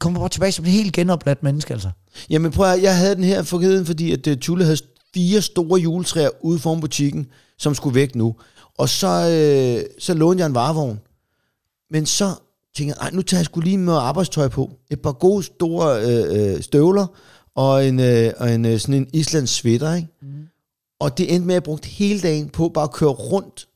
Speaker 3: kommer bare tilbage som et helt genopladt menneske, altså.
Speaker 2: Jamen prøv at, jeg havde den her forkeden, fordi at uh, Tulle havde fire store juletræer ude foran butikken, som skulle væk nu. Og så, øh, så lånte jeg en varevogn. Men så tænkte jeg, "Ej, nu tager jeg sgu lige med arbejdstøj på. Et par gode store øh, øh, støvler, og en, øh, og en øh, sådan en islands sweater, ikke? Mm. Og det endte med, at jeg brugte hele dagen på bare at køre rundt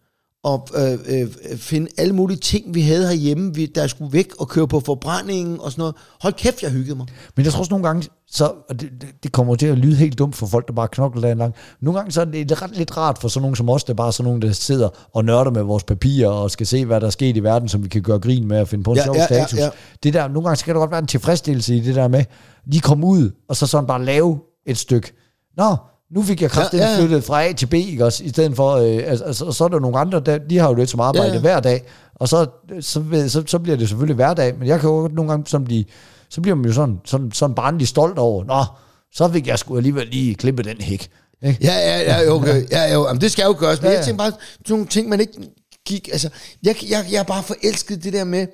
Speaker 2: og øh, øh, finde alle mulige ting, vi havde herhjemme, vi, der skulle væk og køre på forbrændingen og sådan noget. Hold kæft, jeg hyggede mig.
Speaker 3: Men jeg tror også nogle gange, så, og det, det, kommer til at lyde helt dumt for folk, der bare knokler dagen lang. Nogle gange så er det ret, lidt rart for sådan nogen som os, der bare sådan nogen, der sidder og nørder med vores papirer og skal se, hvad der er sket i verden, som vi kan gøre grin med og finde på en
Speaker 2: Ja,
Speaker 3: sjov
Speaker 2: ja, ja,
Speaker 3: status.
Speaker 2: ja.
Speaker 3: Det der, nogle gange så kan der godt være en tilfredsstillelse i det der med, lige komme ud og så sådan bare lave et stykke. Nå, nu fik jeg kraftigt
Speaker 2: Ja,
Speaker 3: ja, flyttet fra A til B, ikke også? I stedet for, øh, altså, altså, så er der nogle andre, der, de har jo lidt som arbejde
Speaker 2: Ja,
Speaker 3: hver dag, og så, så, så, så bliver det selvfølgelig hverdag, men jeg kan jo godt nogle gange som de, så bliver man jo sådan, sådan, sådan barnlig stolt over, nå, så fik jeg sgu alligevel lige klippe den hæk. Ikke?
Speaker 2: Ja, ja, ja, okay. ja, jo, jamen, det skal jo gøres, men
Speaker 3: Ja,
Speaker 2: ja, jeg tænker bare, nogle ting, man ikke gik, altså, jeg, jeg, jeg er bare forelsket det der med,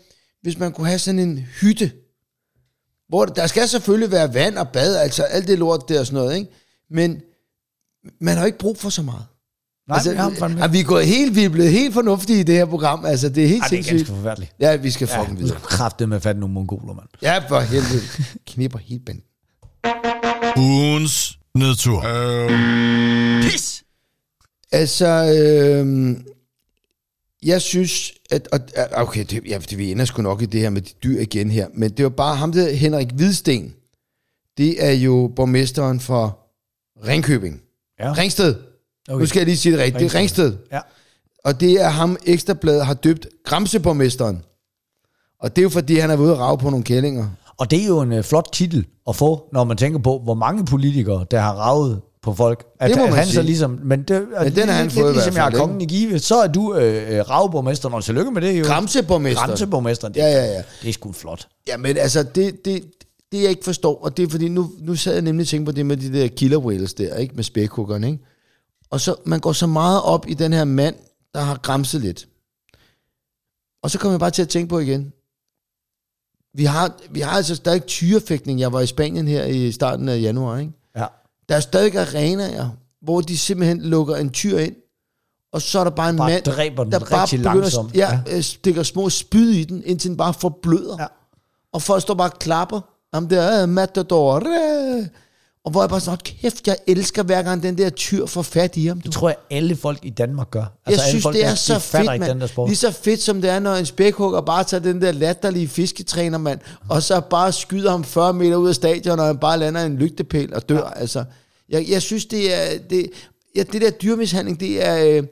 Speaker 2: hvis man kunne have sådan en hytte, hvor der skal selvfølgelig være vand og bad, altså alt det lort der og sådan noget, ikke? Men man har jo ikke brug for så meget.
Speaker 3: Nej, altså, jeg har
Speaker 2: er vi er gået helt, vi er blevet helt fornuftige i det her program, altså det er helt
Speaker 3: Ej, det er ganske forfærdeligt.
Speaker 2: Ja, vi skal fucking
Speaker 3: Ja,
Speaker 2: videre.
Speaker 3: kræftet med fat nogle mongoler, mand.
Speaker 2: Ja, for helvede. Knipper helt band.
Speaker 5: Ugens nedtur.
Speaker 4: Pis!
Speaker 2: Altså, øh, jeg synes, at, at at- okay, det, ja, det, vi ender sgu nok i det her med de dyr igen her, men det var bare ham der, Henrik Hvidsten. Det er jo borgmesteren for Ringkøbing.
Speaker 3: Ja.
Speaker 2: Ringsted. Okay. Nu skal jeg lige sige det rigtigt. Er Ringsted.
Speaker 3: Ja.
Speaker 2: Og det er ham, Ekstrabladet har døbt Gramseborgmesteren. Og det er jo fordi, han er ude og rave på nogle kællinger.
Speaker 3: Og det er jo en øh, flot titel at få, når man tænker på, hvor mange politikere, der har ravet på folk. At,
Speaker 2: Det må
Speaker 3: at
Speaker 2: man
Speaker 3: han så
Speaker 2: sige.
Speaker 3: ligesom, men det,
Speaker 2: Men den har han
Speaker 3: lidt,
Speaker 2: fået
Speaker 3: lidt ligesom jeg er kongen i Give, så er du øh, øh, ravborgmesteren, og tillykke med det jo.
Speaker 2: Gramseborgmester.
Speaker 3: Gramseborgmesteren. Det,
Speaker 2: Ja, ja, ja.
Speaker 3: det er sgu flot.
Speaker 2: Ja, men altså, det, det, det jeg ikke forstår, og det er fordi, nu, nu sad jeg nemlig og tænkte på det med de der killer whales der, ikke? Med spækhuggerne, ikke? Og så, man går så meget op i den her mand, der har græmset lidt. Og så kommer jeg bare til at tænke på igen. Vi har, vi har altså stadig tyrefægtning. Jeg var i Spanien her i starten af januar, ikke?
Speaker 3: Ja.
Speaker 2: Der er stadig arenaer, hvor de simpelthen lukker en tyr ind, og så er der bare en
Speaker 3: Bare
Speaker 2: mand,
Speaker 3: dræber den
Speaker 2: der bare begynder
Speaker 3: langsomt.
Speaker 2: ja, ja. stikker små spyd i den, indtil den bare forbløder.
Speaker 3: Ja.
Speaker 2: Og folk står bare og klapper. Jamen, det er Matador. øh. Og hvor jeg bare sådan, "Hold kæft, jeg elsker hver gang den der tyr får fat i ham. Du.
Speaker 3: Det tror jeg, alle folk i Danmark gør.
Speaker 2: Jeg
Speaker 3: Altså, alle
Speaker 2: synes,
Speaker 3: folk,
Speaker 2: det er
Speaker 3: der-
Speaker 2: så fedt, mand. Lige så fedt, som det er, når en spækhugger bare tager den der latterlige fisketræner, mand, og så bare skyder ham 40 meter ud af stadion, og han bare lander en lygtepæl og dør. Ja. Altså, jeg, jeg synes, det er... Det, ja, det der dyrmishandling, det er...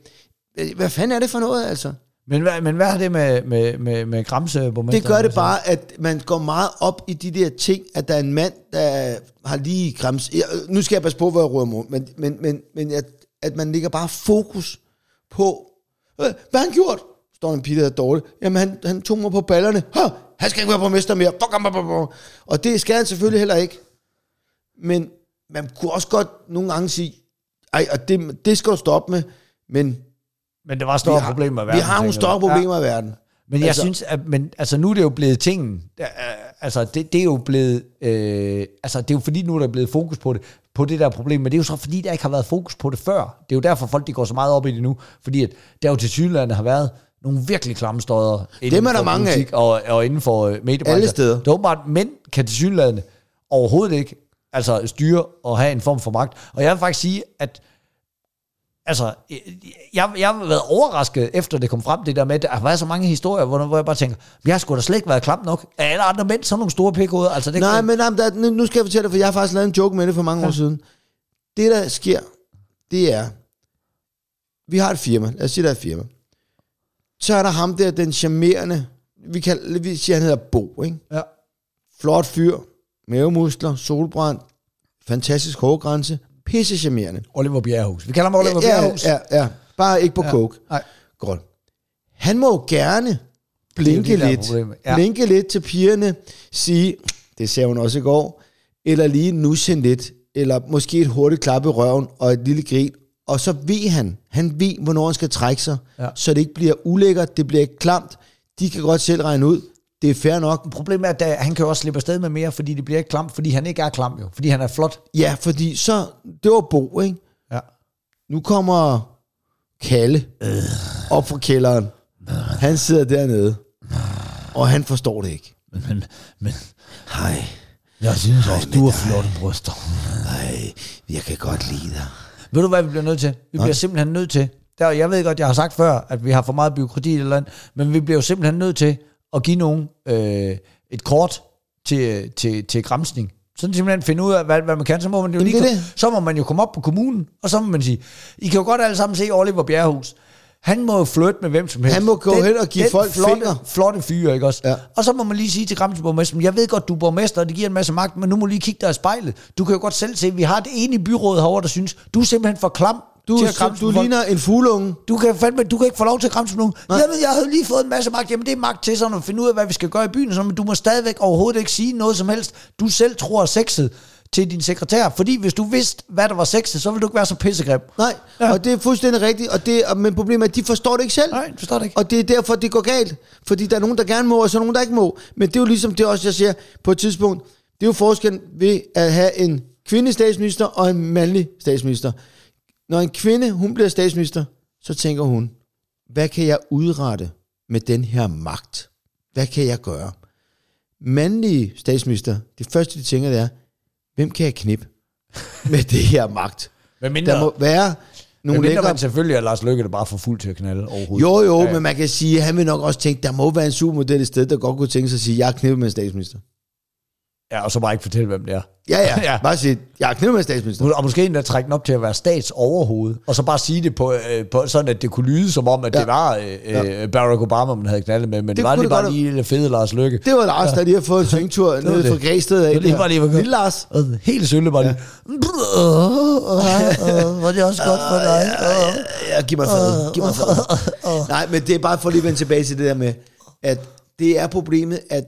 Speaker 2: Øh, hvad fanden er det for noget, altså?
Speaker 3: Men, hvad, men hvad har det med, med, med, med Gramseborgmesteren?
Speaker 2: Det gør det
Speaker 3: altså?
Speaker 2: bare, at man går meget op i de der ting, at der er en mand, der har lige grams... Jeg, nu skal jeg passe på, hvor jeg rører mig, men, men, men, men at, at man ligger bare fokus på, øh, hvad har han gjort? Står en pige, der er dårlig. Jamen, han, han tog mig på ballerne. Hå, han skal ikke være borgmester mere. Fuck ham. Og det skal han selvfølgelig heller ikke. Men man kunne også godt nogle gange sige, ej, og det, det skal du stoppe med, men
Speaker 3: Men det var større
Speaker 2: vi har,
Speaker 3: problemer i
Speaker 2: vi
Speaker 3: verden.
Speaker 2: har nogle
Speaker 3: du?
Speaker 2: problemer i verden.
Speaker 3: Men jeg
Speaker 2: Altså-
Speaker 3: synes, at men, altså, nu er det jo blevet tingen. Er- Altså, det, det er jo blevet... Øh, altså, det er jo fordi, nu er der blevet fokus på det, på det der problem, men det er jo så fordi, der ikke har været fokus på det før. Det er jo derfor, folk de går så meget op i det nu, fordi at der jo til Sydlandet har været nogle virkelig klamme støder inden
Speaker 2: er der mange af.
Speaker 3: og, og inden for øh, mediebranchen.
Speaker 2: Alle steder.
Speaker 3: Det er åbenbart, mænd kan til Sydlandet overhovedet ikke altså, styre og have en form for magt. Og jeg vil faktisk sige, at altså, jeg, jeg har været overrasket, efter det kom frem, det der med, at der været så mange historier, hvor, hvor jeg bare tænker, jeg har sgu da slet ikke været klam nok. Er alle andre mænd sådan nogle store pikhoveder? Altså, det,
Speaker 2: Nej, men jamen, der, nu- nu skal jeg fortælle dig, for jeg har faktisk lavet en joke med det for mange ja. år siden. Det, der sker, det er, vi har et firma, lad os sige, der er et firma. Så er der ham der, den charmerende, vi, kan, vi siger, han hedder Bo, ikke?
Speaker 3: Ja.
Speaker 2: Flot fyr, mavemuskler, solbrand, fantastisk hårgrænse, pisse charmerende.
Speaker 3: Oliver Bjerrehus. Vi kalder ham Oliver
Speaker 2: Ja,
Speaker 3: Bjerrehus.
Speaker 2: ja, ja, bare ikke på
Speaker 3: Ja.
Speaker 2: coke.
Speaker 3: Nej.
Speaker 2: Godt. Han må jo gerne blinke
Speaker 3: det,
Speaker 2: lidt, ja. Blinke lidt til pigerne, sige, det sagde hun også i går, eller lige nusse lidt, eller måske et hurtigt klap i røven og et lille grin, og så ved han, han ved, hvornår han skal trække sig,
Speaker 3: Ja.
Speaker 2: så det ikke bliver ulækkert, det bliver ikke klamt, de kan godt selv regne ud, det er fair nok.
Speaker 3: Problemet er, at der, han kan jo også slippe afsted med mere, fordi det bliver ikke klamt, fordi han ikke er klam jo. Fordi han er flot.
Speaker 2: Ja, fordi så, det var Bo, ikke?
Speaker 3: Ja.
Speaker 2: Nu kommer Kalle op fra kælderen. Han sidder dernede, og han forstår det ikke.
Speaker 3: Men, men, men
Speaker 2: Hej,
Speaker 3: jeg synes også, du har flotte bryster.
Speaker 2: hej, jeg kan godt lide dig.
Speaker 3: Ved du, hvad vi bliver nødt til? Vi bliver simpelthen nødt til. Der, jeg ved godt, jeg har sagt før, at vi har for meget byråkrati eller andet, men vi bliver jo simpelthen nødt til at give nogen øh, et kort til, til, til græmsning. Sådan simpelthen finde ud af, hvad, hvad man kan. Så må man, jo lige,
Speaker 2: det det.
Speaker 3: så må man jo komme op på kommunen, og så må man sige, I kan jo godt alle sammen se Oliver Bjerrehus. Han må jo flytte med hvem som helst.
Speaker 2: Han må gå hen og give
Speaker 3: den
Speaker 2: folk
Speaker 3: flotte,
Speaker 2: fingre.
Speaker 3: flotte fyre, ikke også?
Speaker 2: Ja.
Speaker 3: Og så må man lige sige til Gramsborgmesteren, jeg ved godt, du er borgmester, og det giver en masse magt, men nu må du lige kigge dig i spejlet. Du kan jo godt selv se, at vi har et enige byråd herovre, der synes, du er simpelthen for klam
Speaker 2: Du,
Speaker 3: til at gramse
Speaker 2: du ligner en fugleunge.
Speaker 3: Du kan, fandme, du kan ikke få lov til at græmse på nogen. Jamen, jeg havde lige fået en masse magt. Jamen, det er magt til sådan at finde ud af, hvad vi skal gøre i byen. Sådan, men du må stadigvæk overhovedet ikke sige noget som helst. Du selv tror er sexet til din sekretær. Fordi hvis du vidste, hvad der var sexet, så ville du ikke være så pissegrim.
Speaker 2: Nej,
Speaker 3: Ja.
Speaker 2: og det er fuldstændig rigtigt. Og det, men problemet er, at de forstår det ikke selv.
Speaker 3: Nej, jeg forstår det ikke.
Speaker 2: Og det er derfor, det går galt. Fordi der er nogen, der gerne må, og så er nogen, der ikke må. Men det er jo ligesom det også, jeg siger på et tidspunkt. Det er jo forskellen ved at have en kvindelig statsminister og en mandlig statsminister. Når en kvinde, hun bliver statsminister, så tænker hun, hvad kan jeg udrette med den her magt? Hvad kan jeg gøre? Mandlige statsminister, det første, de tænker, det er, hvem kan jeg knippe med det her magt?
Speaker 3: Men mindre,
Speaker 2: Der må være
Speaker 3: men
Speaker 2: nogle
Speaker 3: mindre
Speaker 2: lækre...
Speaker 3: man selvfølgelig er Lars Løkke, der bare får fuld til at knalde overhovedet.
Speaker 2: Jo, jo,
Speaker 3: Ja,
Speaker 2: men man kan sige, at han vil nok også tænke, der må være en supermodel et sted, der godt kunne tænke sig at sige, jeg er knippet med en statsminister.
Speaker 3: Ja, og så bare ikke fortælle, hvem det er.
Speaker 2: Ja, ja.
Speaker 3: Ja.
Speaker 2: ja. Bare sige, jeg er knippet med statsminister.
Speaker 3: Og måske endda trække den op til at være statsoverhoved, og så bare sige det på, øh, på sådan, at det kunne lyde som om, at ja.
Speaker 2: Ja.
Speaker 3: det var øh, øh, Barack Obama, man havde knaldet med, men det,
Speaker 2: Det
Speaker 3: var lige
Speaker 2: det
Speaker 3: bare lige lille fede Lars Løkke.
Speaker 2: Det var Lars, der lige har fået en svingtur
Speaker 3: var
Speaker 2: nede fra Græsted af.
Speaker 3: Det var lige hvor-
Speaker 2: Lille Lars.
Speaker 3: Helt sølle bare lige. Var det også godt for dig?
Speaker 2: Ja, giv mig fred. Giv mig fred. Nej, men det er bare for lige at vende tilbage til det der med, at det er problemet, at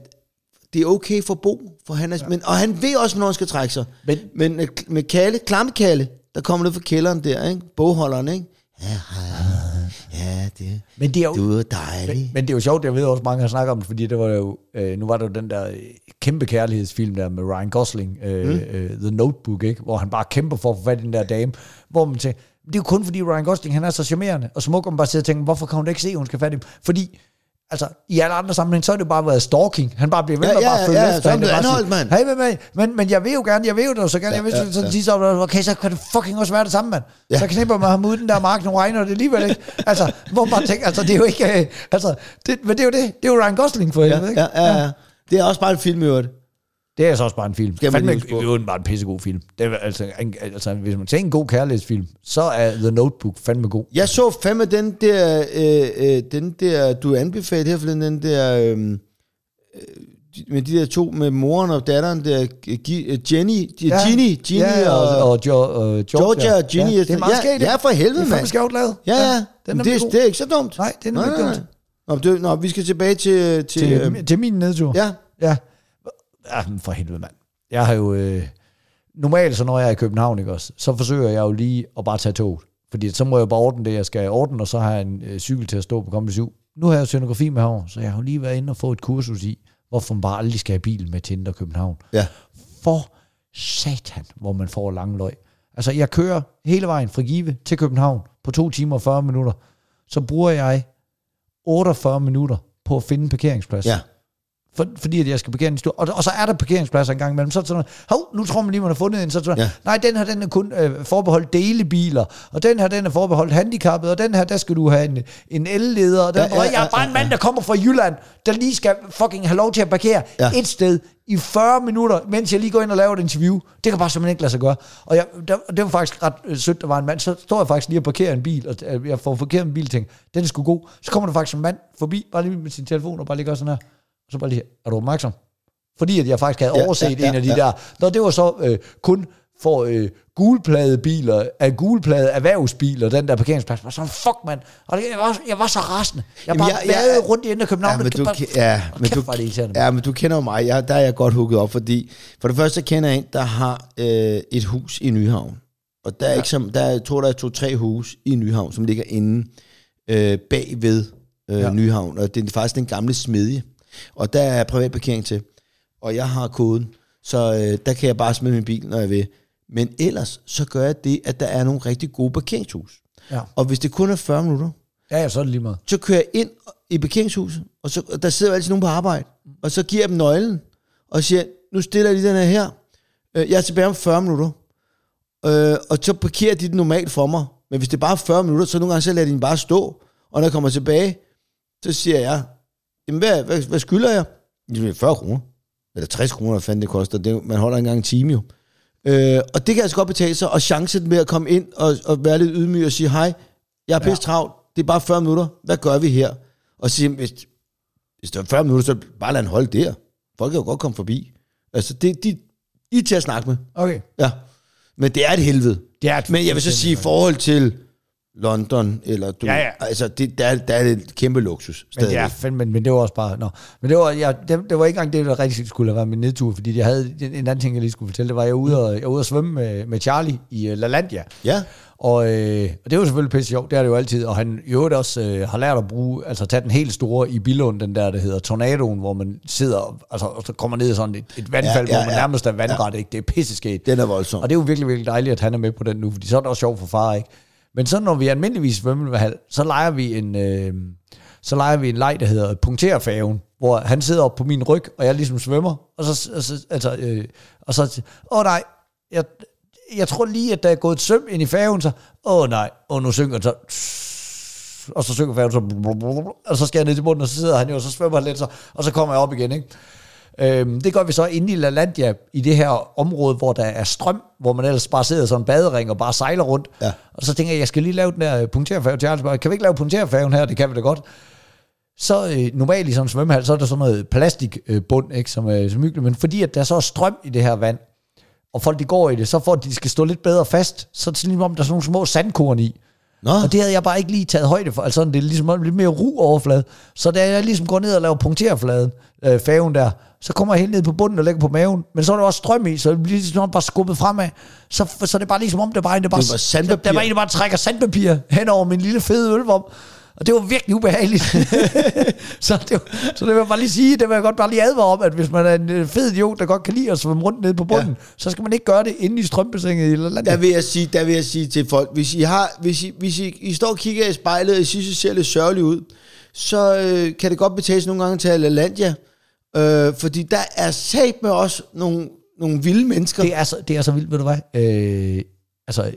Speaker 2: det er okay for Bo, for han er, men, og han ved også, når han skal trække sig.
Speaker 3: Men-
Speaker 2: Men, men øh, med Kalle, klamme Kalle, der kommer ned fra kælderen der, ikke? bogholderen, ikke? Ja, hej. Ja, det,
Speaker 3: Men det er jo,
Speaker 2: du er dejlig.
Speaker 3: Men det er jo sjovt, jeg ved også, mange har snakket om det, fordi det var jo, øh, nu var der jo den der øh, kæmpe kærlighedsfilm der med Ryan Gosling, øh, mm. øh, The Notebook, ikke? hvor han bare kæmper for at få fat i den der dame, hvor man tænker, det er jo kun fordi Ryan Gosling, han er så charmerende og smuk, og man bare sidder og tænker, hvorfor kan hun ikke se, at hun skal fat i? Fordi Altså, i alle andre sammenhæng, så har det bare været stalking. Han bare bliver ved
Speaker 2: Ja,
Speaker 3: med
Speaker 2: ja,
Speaker 3: bare at følge
Speaker 2: ja,
Speaker 3: efter
Speaker 2: så er blevet
Speaker 3: Bare
Speaker 2: anholdt,
Speaker 3: sige,
Speaker 2: mand.
Speaker 3: Hey, men, men, men, men, jeg vil jo gerne, jeg vil jo da så gerne, jeg vil ja, så, så, ja. så, okay, så kan det fucking også være det samme, mand. Ja. Så knipper man ham ud den der mark, nu regner det alligevel ikke. Altså, hvor man tænker, altså, det er jo ikke, øh, altså, det, men det er jo det, det er jo Ryan Gosling for helvede, ikke?
Speaker 2: Ja, ja, ja. Det er også bare en film i øvrigt.
Speaker 3: Det er så også bare en film.
Speaker 2: Skal man
Speaker 3: Fandme det er jo bare en pissegod film. Det er, altså, en, altså, hvis man tænker en god kærlighedsfilm, så er The Notebook fandme god.
Speaker 2: Jeg så fandme den der, øh, øh, den der, du anbefalede her for den der, øh, øh, med de der to, med moren og datteren der, Gi- øh, Jenny, ja, Ginny, Ginny
Speaker 3: ja,
Speaker 2: og,
Speaker 3: og, og, jo, og Georgia.
Speaker 2: Georgia og Ginny.
Speaker 3: Ja, det er meget
Speaker 2: ja,
Speaker 3: skægt.
Speaker 2: Ja, for helvede,
Speaker 3: Det er
Speaker 2: mand.
Speaker 3: fandme skævt lavet.
Speaker 2: Ja, ja.
Speaker 3: den er,
Speaker 2: det, er, det er ikke så dumt.
Speaker 3: Nej, det er nemlig ikke dumt.
Speaker 2: Nå, det, nå, vi skal tilbage til... til,
Speaker 3: Til,
Speaker 2: øh,
Speaker 3: til min nedtur.
Speaker 2: ja,
Speaker 3: Ja. Ja. For helvede, mand. Jeg har jo... Øh, normalt, så når jeg er i København, ikke også, så forsøger jeg jo lige at bare tage toget. Fordi så må jeg bare ordne det, jeg skal ordne, og så har jeg en øh, cykel til at stå på Comedy 7. Nu har jeg jo scenografi med herovre, så jeg har jo lige været inde og få et kursus i, hvorfor man bare aldrig skal have bil med til Indre København.
Speaker 2: ja.
Speaker 3: For satan, hvor man får lange løg. Altså, jeg kører hele vejen fra Give til København på 2 timer og 40 minutter. Så bruger jeg 48 minutter på at finde en parkeringsplads.
Speaker 2: Ja.
Speaker 3: For, fordi at jeg skal parkere en stor, og, og så er der parkeringspladser en gang imellem, så er det sådan hov, nu tror man lige, man har fundet en, så sådan,
Speaker 2: Ja.
Speaker 3: nej, den her, den er kun øh, forbeholdt delebiler, og den her, den er forbeholdt handicappet, og den her, der skal du have en, en el-leder, og den,
Speaker 2: Ja,
Speaker 3: ja,
Speaker 2: ja,
Speaker 3: ja, jeg er
Speaker 2: ja,
Speaker 3: bare en mand, der kommer fra Jylland, der lige skal fucking have lov til at parkere
Speaker 2: Ja.
Speaker 3: ja. et sted i 40 minutter, mens jeg lige går ind og laver et interview. Det kan bare simpelthen ikke lade sig gøre. Og jeg, der, det var faktisk ret øh, sødt, der var en mand, så står jeg faktisk lige og parkerer en bil, og øh, jeg får parkeret en bil, og tænker, den er sgu god. Så kommer der faktisk en mand forbi, bare lige med sin telefon, og bare lige gør sådan her. Så bare lige, er du opmærksom? Fordi at jeg faktisk havde
Speaker 2: Ja,
Speaker 3: overset
Speaker 2: ja, ja,
Speaker 3: en af de
Speaker 2: ja.
Speaker 3: der. Nå, det var så øh, kun for øh, gulplade biler, af gulplade erhvervsbiler, den der parkeringsplads. Var sådan, fuck mand. Og det, jeg, var, jeg var så rasende. Jeg
Speaker 2: Jamen,
Speaker 3: bare
Speaker 2: jeg- jeg-
Speaker 3: jeg, rundt i Indre København.
Speaker 2: Ja, men du,
Speaker 3: bare,
Speaker 2: ja, men
Speaker 3: kæft,
Speaker 2: du,
Speaker 3: det
Speaker 2: ja, men du kender jo mig. Jeg, der er jeg godt hugget op, fordi for det første kender jeg en, der har øh, et hus i Nyhavn. Og der er ja. ikke som, der er, jeg tror, der er to-tre hus i Nyhavn, som ligger inde øh, bagved øh. Ja. Nyhavn. Og det er faktisk den gamle smedje. Og der er privat parkering til. Og jeg har koden. Så øh, der kan jeg bare smide min bil, når jeg vil. Men ellers, så gør jeg det, at der er nogle rigtig gode parkeringshus.
Speaker 3: Ja.
Speaker 2: Og hvis det kun er 40 minutter,
Speaker 3: Ja, ja, så er det lige meget.
Speaker 2: så kører jeg ind i parkeringshuset, og så, og der sidder jo altid nogen på arbejde, og så giver jeg dem nøglen, og siger, nu stiller jeg lige den her her, Øh, jeg er tilbage om 40 minutter, øh, og så parkerer de den normalt for mig, men hvis det er bare 40 minutter, så nogle gange så lader de den bare stå, og når jeg kommer tilbage, så siger jeg, jamen hvad, hvad, hvad skylder jeg? Jamen, 40 kroner, eller 60 kroner, hvad fanden det koster, det, man holder ikke engang en time jo. Øh, og det kan altså godt betale sig, og chancen med at komme ind og, og være lidt ydmyg og sige, hej, jeg er pisse travlt, det er bare 40 minutter, hvad gør vi her? Og sige, hvis, hvis det er 40 minutter, så bare lad den holde der. Folk kan jo godt komme forbi. Altså, det, de, I er til at snakke med.
Speaker 3: Okay.
Speaker 2: Ja. Men det er et helvede.
Speaker 3: Det er et
Speaker 2: Men jeg vil så sige, i forhold til London, eller du,
Speaker 3: Ja, ja.
Speaker 2: altså, det, der, er- der er det et kæmpe luksus.
Speaker 3: Men,
Speaker 2: Stadig.
Speaker 3: ja, fandme, men, men det var også bare... Nå. Men det var, jeg, det, det var ikke engang det, der rigtig skulle have været min nedtur, fordi jeg havde en en anden ting, jeg lige skulle fortælle. Det var, jeg var ude og, jeg var ude og svømme med, med Charlie i uh, LaLandia.
Speaker 2: Ja.
Speaker 3: Og, øh, og det var selvfølgelig pisse sjovt, det er det jo altid. Og han i øvrigt også øh, har lært at bruge, altså tage den helt store i Billund, den der, der hedder Tornadoen, hvor man sidder, altså, og så kommer ned i sådan et, et vandfald,
Speaker 2: Ja, ja,
Speaker 3: hvor man
Speaker 2: ja.
Speaker 3: nærmest er vandret, ikke? Det er pisseskægt.
Speaker 2: Den er voldsom.
Speaker 3: Og det er jo virkelig, virkelig dejligt, at han er med på den nu, fordi så er det også sjovt for far, ikke? Men så når vi almindeligvis svømmer så leger vi en, øh, så leger vi en leg, der hedder punkterfærgen, hvor han sidder op på min ryg, og jeg ligesom svømmer, og så, og så altså, øh, og så, åh nej, jeg, jeg tror lige, at der er gået et søm ind i færgen, så, åh nej, og nu synker den så, og så synker færgen så, og så skal jeg ned til bunden, og så sidder han jo, og så svømmer han lidt, så, og så kommer jeg op igen, ikke? Øhm, det gør vi så inde i LaLandia, i det her område, hvor der er strøm, hvor man ellers bare sidder sådan en badering og bare sejler rundt.
Speaker 2: Ja.
Speaker 3: Og så tænker jeg, jeg skal lige lave den der punkterfærge til Jarlsberg. Kan vi ikke lave punkterfærgen her? Det kan vi da godt. Så øh, normalt i sådan en svømmehal, så er der sådan noget plastikbund, øh, ikke, som er som hyggeligt. Men fordi at der så er strøm i det her vand, og folk de går i det, så for at de skal stå lidt bedre fast, så er det ligesom om, der er sådan nogle små sandkorn i.
Speaker 2: Nå.
Speaker 3: Og det havde jeg bare ikke lige taget højde for. Altså, det er ligesom lidt mere ru overflade. Så da jeg ligesom går ned og laver punkterfladen, øh, færgen der, så kommer jeg helt ned på bunden og lægger på maven. Men så er der også strøm i, så det bliver ligesom bare skubbet fremad. Så, så det er bare ligesom om, det bare, det bare,
Speaker 2: Det var sandpapir.
Speaker 3: Der var en, der bare trækker sandpapir hen over min lille fede ølvom. Og det var virkelig ubehageligt. så, det var, så det vil jeg bare lige sige, det vil jeg godt bare lige advare om, at hvis man er en øh, fed idiot, der godt kan lide at svømme rundt nede på bunden, ja. så skal man ikke gøre det inde i strømbassinet i eller
Speaker 2: Der vil jeg sige, der vil jeg sige til folk, hvis I, har, hvis I, hvis I, I står og kigger i spejlet, og I synes, I ser lidt sørgeligt ud, så øh, kan det godt betales nogle gange til LaLandia, øh, fordi der er sat med os nogle, nogle vilde mennesker.
Speaker 3: Det er så, det er så vildt, ved du hvad? Øh, altså,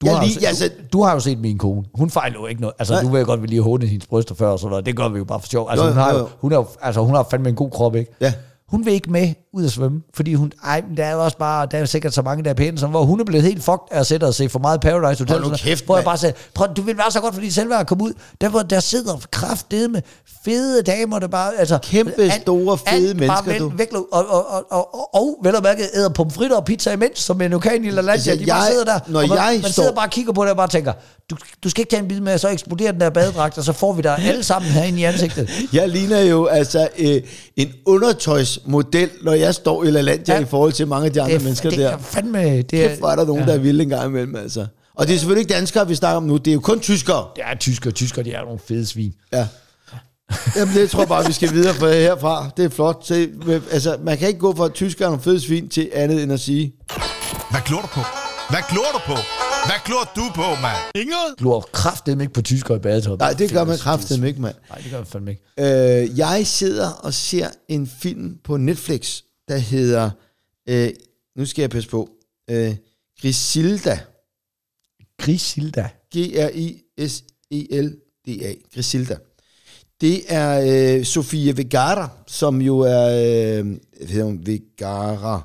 Speaker 3: du,
Speaker 2: Jeg
Speaker 3: har
Speaker 2: lige-
Speaker 3: jo,
Speaker 2: altså-
Speaker 3: du, du har jo set min kone. Hun fejler jo ikke noget. Altså,
Speaker 2: Nej.
Speaker 3: du ved jo godt, at vi lige har hånet hendes bryster før og sådan noget. Det gør vi jo bare for sjov. Altså,
Speaker 2: Jo,
Speaker 3: hun, har
Speaker 2: jo,
Speaker 3: jo,
Speaker 2: jo.
Speaker 3: hun, er jo, altså, hun har fandme en god krop, ikke?
Speaker 2: Ja.
Speaker 3: Hun vil ikke med ud at svømme, fordi hun, ej, men der er jo også bare, der er jo sikkert så mange, der er pæne, som, hvor hun er blevet helt fucked af at sætte og se for meget Paradise Hotel.
Speaker 2: Hold nu kæft,
Speaker 3: hvor jeg bare sagde, prøv, du vil være så godt, fordi selv at komme ud, der, hvor der sidder kraftede med fede damer, der bare, altså...
Speaker 2: Kæmpe store, fede mennesker,
Speaker 3: bare
Speaker 2: du.
Speaker 3: væk, og, og, og, og, og, og vel og mærke æder pomfritter og pizza imens, som en lokal i La Landia,
Speaker 2: Altså,
Speaker 3: de bare
Speaker 2: jeg-
Speaker 3: sidder der,
Speaker 2: når
Speaker 3: og man,
Speaker 2: jeg
Speaker 3: man
Speaker 2: står-
Speaker 3: sidder bare og kigger på det og bare tænker, du, du skal ikke tage en bid med, så eksploderer den der badedragt, og så får vi dig alle sammen herinde i ansigtet.
Speaker 2: Jeg ligner jo altså øh, en undertøjsmodel, når jeg står i LaLandia ja. I forhold til mange af de andre
Speaker 3: Det, er-
Speaker 2: mennesker
Speaker 3: det
Speaker 2: der.
Speaker 3: er fandme... Det er,
Speaker 2: Kæft, er der nogen, ja. der er vilde en gang imellem, altså. Og det er selvfølgelig ikke danskere, vi snakker om nu. Det er jo kun tyskere.
Speaker 3: det er tyskere, tyskere, de er nogle fede svin.
Speaker 2: Ja. Jamen, det tror jeg bare, vi skal videre fra herfra. Det er flot. Se, altså, man kan ikke gå fra tyskere og nogle fede svin til andet end at sige,
Speaker 5: Hvad glor du på? Hvad glor du på? Hvad glor du på, mand? Inget?
Speaker 3: Har kraftet ikke på tyskere i badetøj.
Speaker 2: nej, det gør man kraftigt ikke, mand.
Speaker 3: Nej, det gør man fandme ikke.
Speaker 2: Øh, jeg sidder og ser en film på Netflix, der hedder, øh, nu skal jeg passe på, øh, Griselda.
Speaker 3: Grisilda.
Speaker 2: G-R-I-S-E-L-D-A. Griselda. Det er øh, Sofia Vergara, som jo er... Øh, hvad hedder hun? Vergara.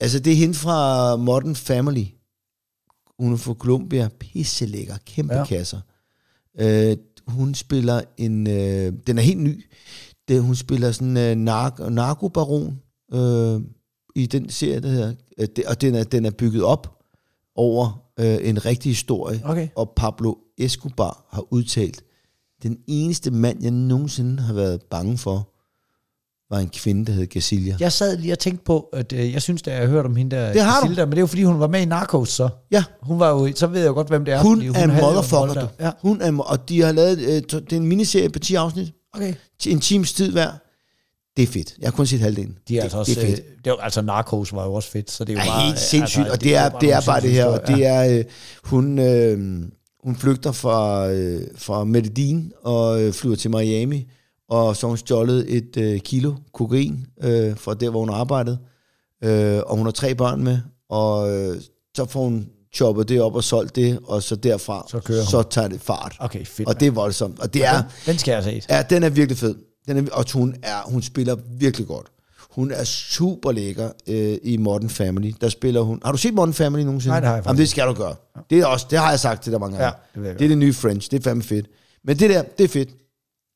Speaker 2: Altså, det er hende fra Modern Family. Hun er fra Colombia. Pisse lækker. Kæmpe ja. Kasser. Øh, hun spiller en... Øh, den er helt ny. Det, hun spiller sådan en øh, nark- narkobaron øh, i den serie, der hedder... Øh, det, og den er, den er bygget op over øh, en rigtig historie.
Speaker 3: Okay.
Speaker 2: Og Pablo Escobar har udtalt, den eneste mand, jeg nogensinde har været bange for, var en kvinde, der hed Gacilia. Ja.
Speaker 3: Jeg sad lige og tænkte på, at øh, jeg synes, at jeg har hørt om hende der,
Speaker 2: Det har du.
Speaker 3: Griselda, men det er jo fordi, hun var med i Narcos, så.
Speaker 2: ja.
Speaker 3: Hun var jo, så ved jeg jo godt, hvem det er.
Speaker 2: Hun, hun er en motherfucker, du.
Speaker 3: Ja,
Speaker 2: Hun er, og de har lavet, øh, det er en miniserie på 10 afsnit,
Speaker 3: okay.
Speaker 2: en times tid hver. Det er fedt. Jeg har kun set halvdelen.
Speaker 3: De er
Speaker 2: det,
Speaker 3: altså også,
Speaker 2: det er fedt.
Speaker 3: øh, det var, altså Narcos var jo også fedt, så det er jo
Speaker 2: er
Speaker 3: bare...
Speaker 2: helt sindssygt,
Speaker 3: altså,
Speaker 2: og det er, det er bare det her, og det er, øh, hun, øh, hun flygter fra, øh, fra Medellin og øh, flyver til Miami, og så har hun stjålet et øh, kilo kokain øh, fra der, hvor hun arbejdede, øh, og hun har tre børn med, og øh, så får hun choppet det op og solgt det, og så derfra,
Speaker 3: Så kører hun.
Speaker 2: så tager det fart.
Speaker 3: Okay, fedt.
Speaker 2: Og det er voldsomt, og det er,
Speaker 3: den, den skal jeg se.
Speaker 2: Ja, den er virkelig fed. Den er, og hun, er, hun spiller virkelig godt. Hun er super lækker øh, i Modern Family. Der spiller hun... Har du set Modern Family nogensinde?
Speaker 3: Nej, det har jeg
Speaker 2: Jamen,
Speaker 3: faktisk
Speaker 2: det skal du gøre. Det, er også, det har jeg sagt til dig mange gange.
Speaker 3: Ja, det
Speaker 2: det er det nye French. Det er fandme fedt. Men det der, det er fedt.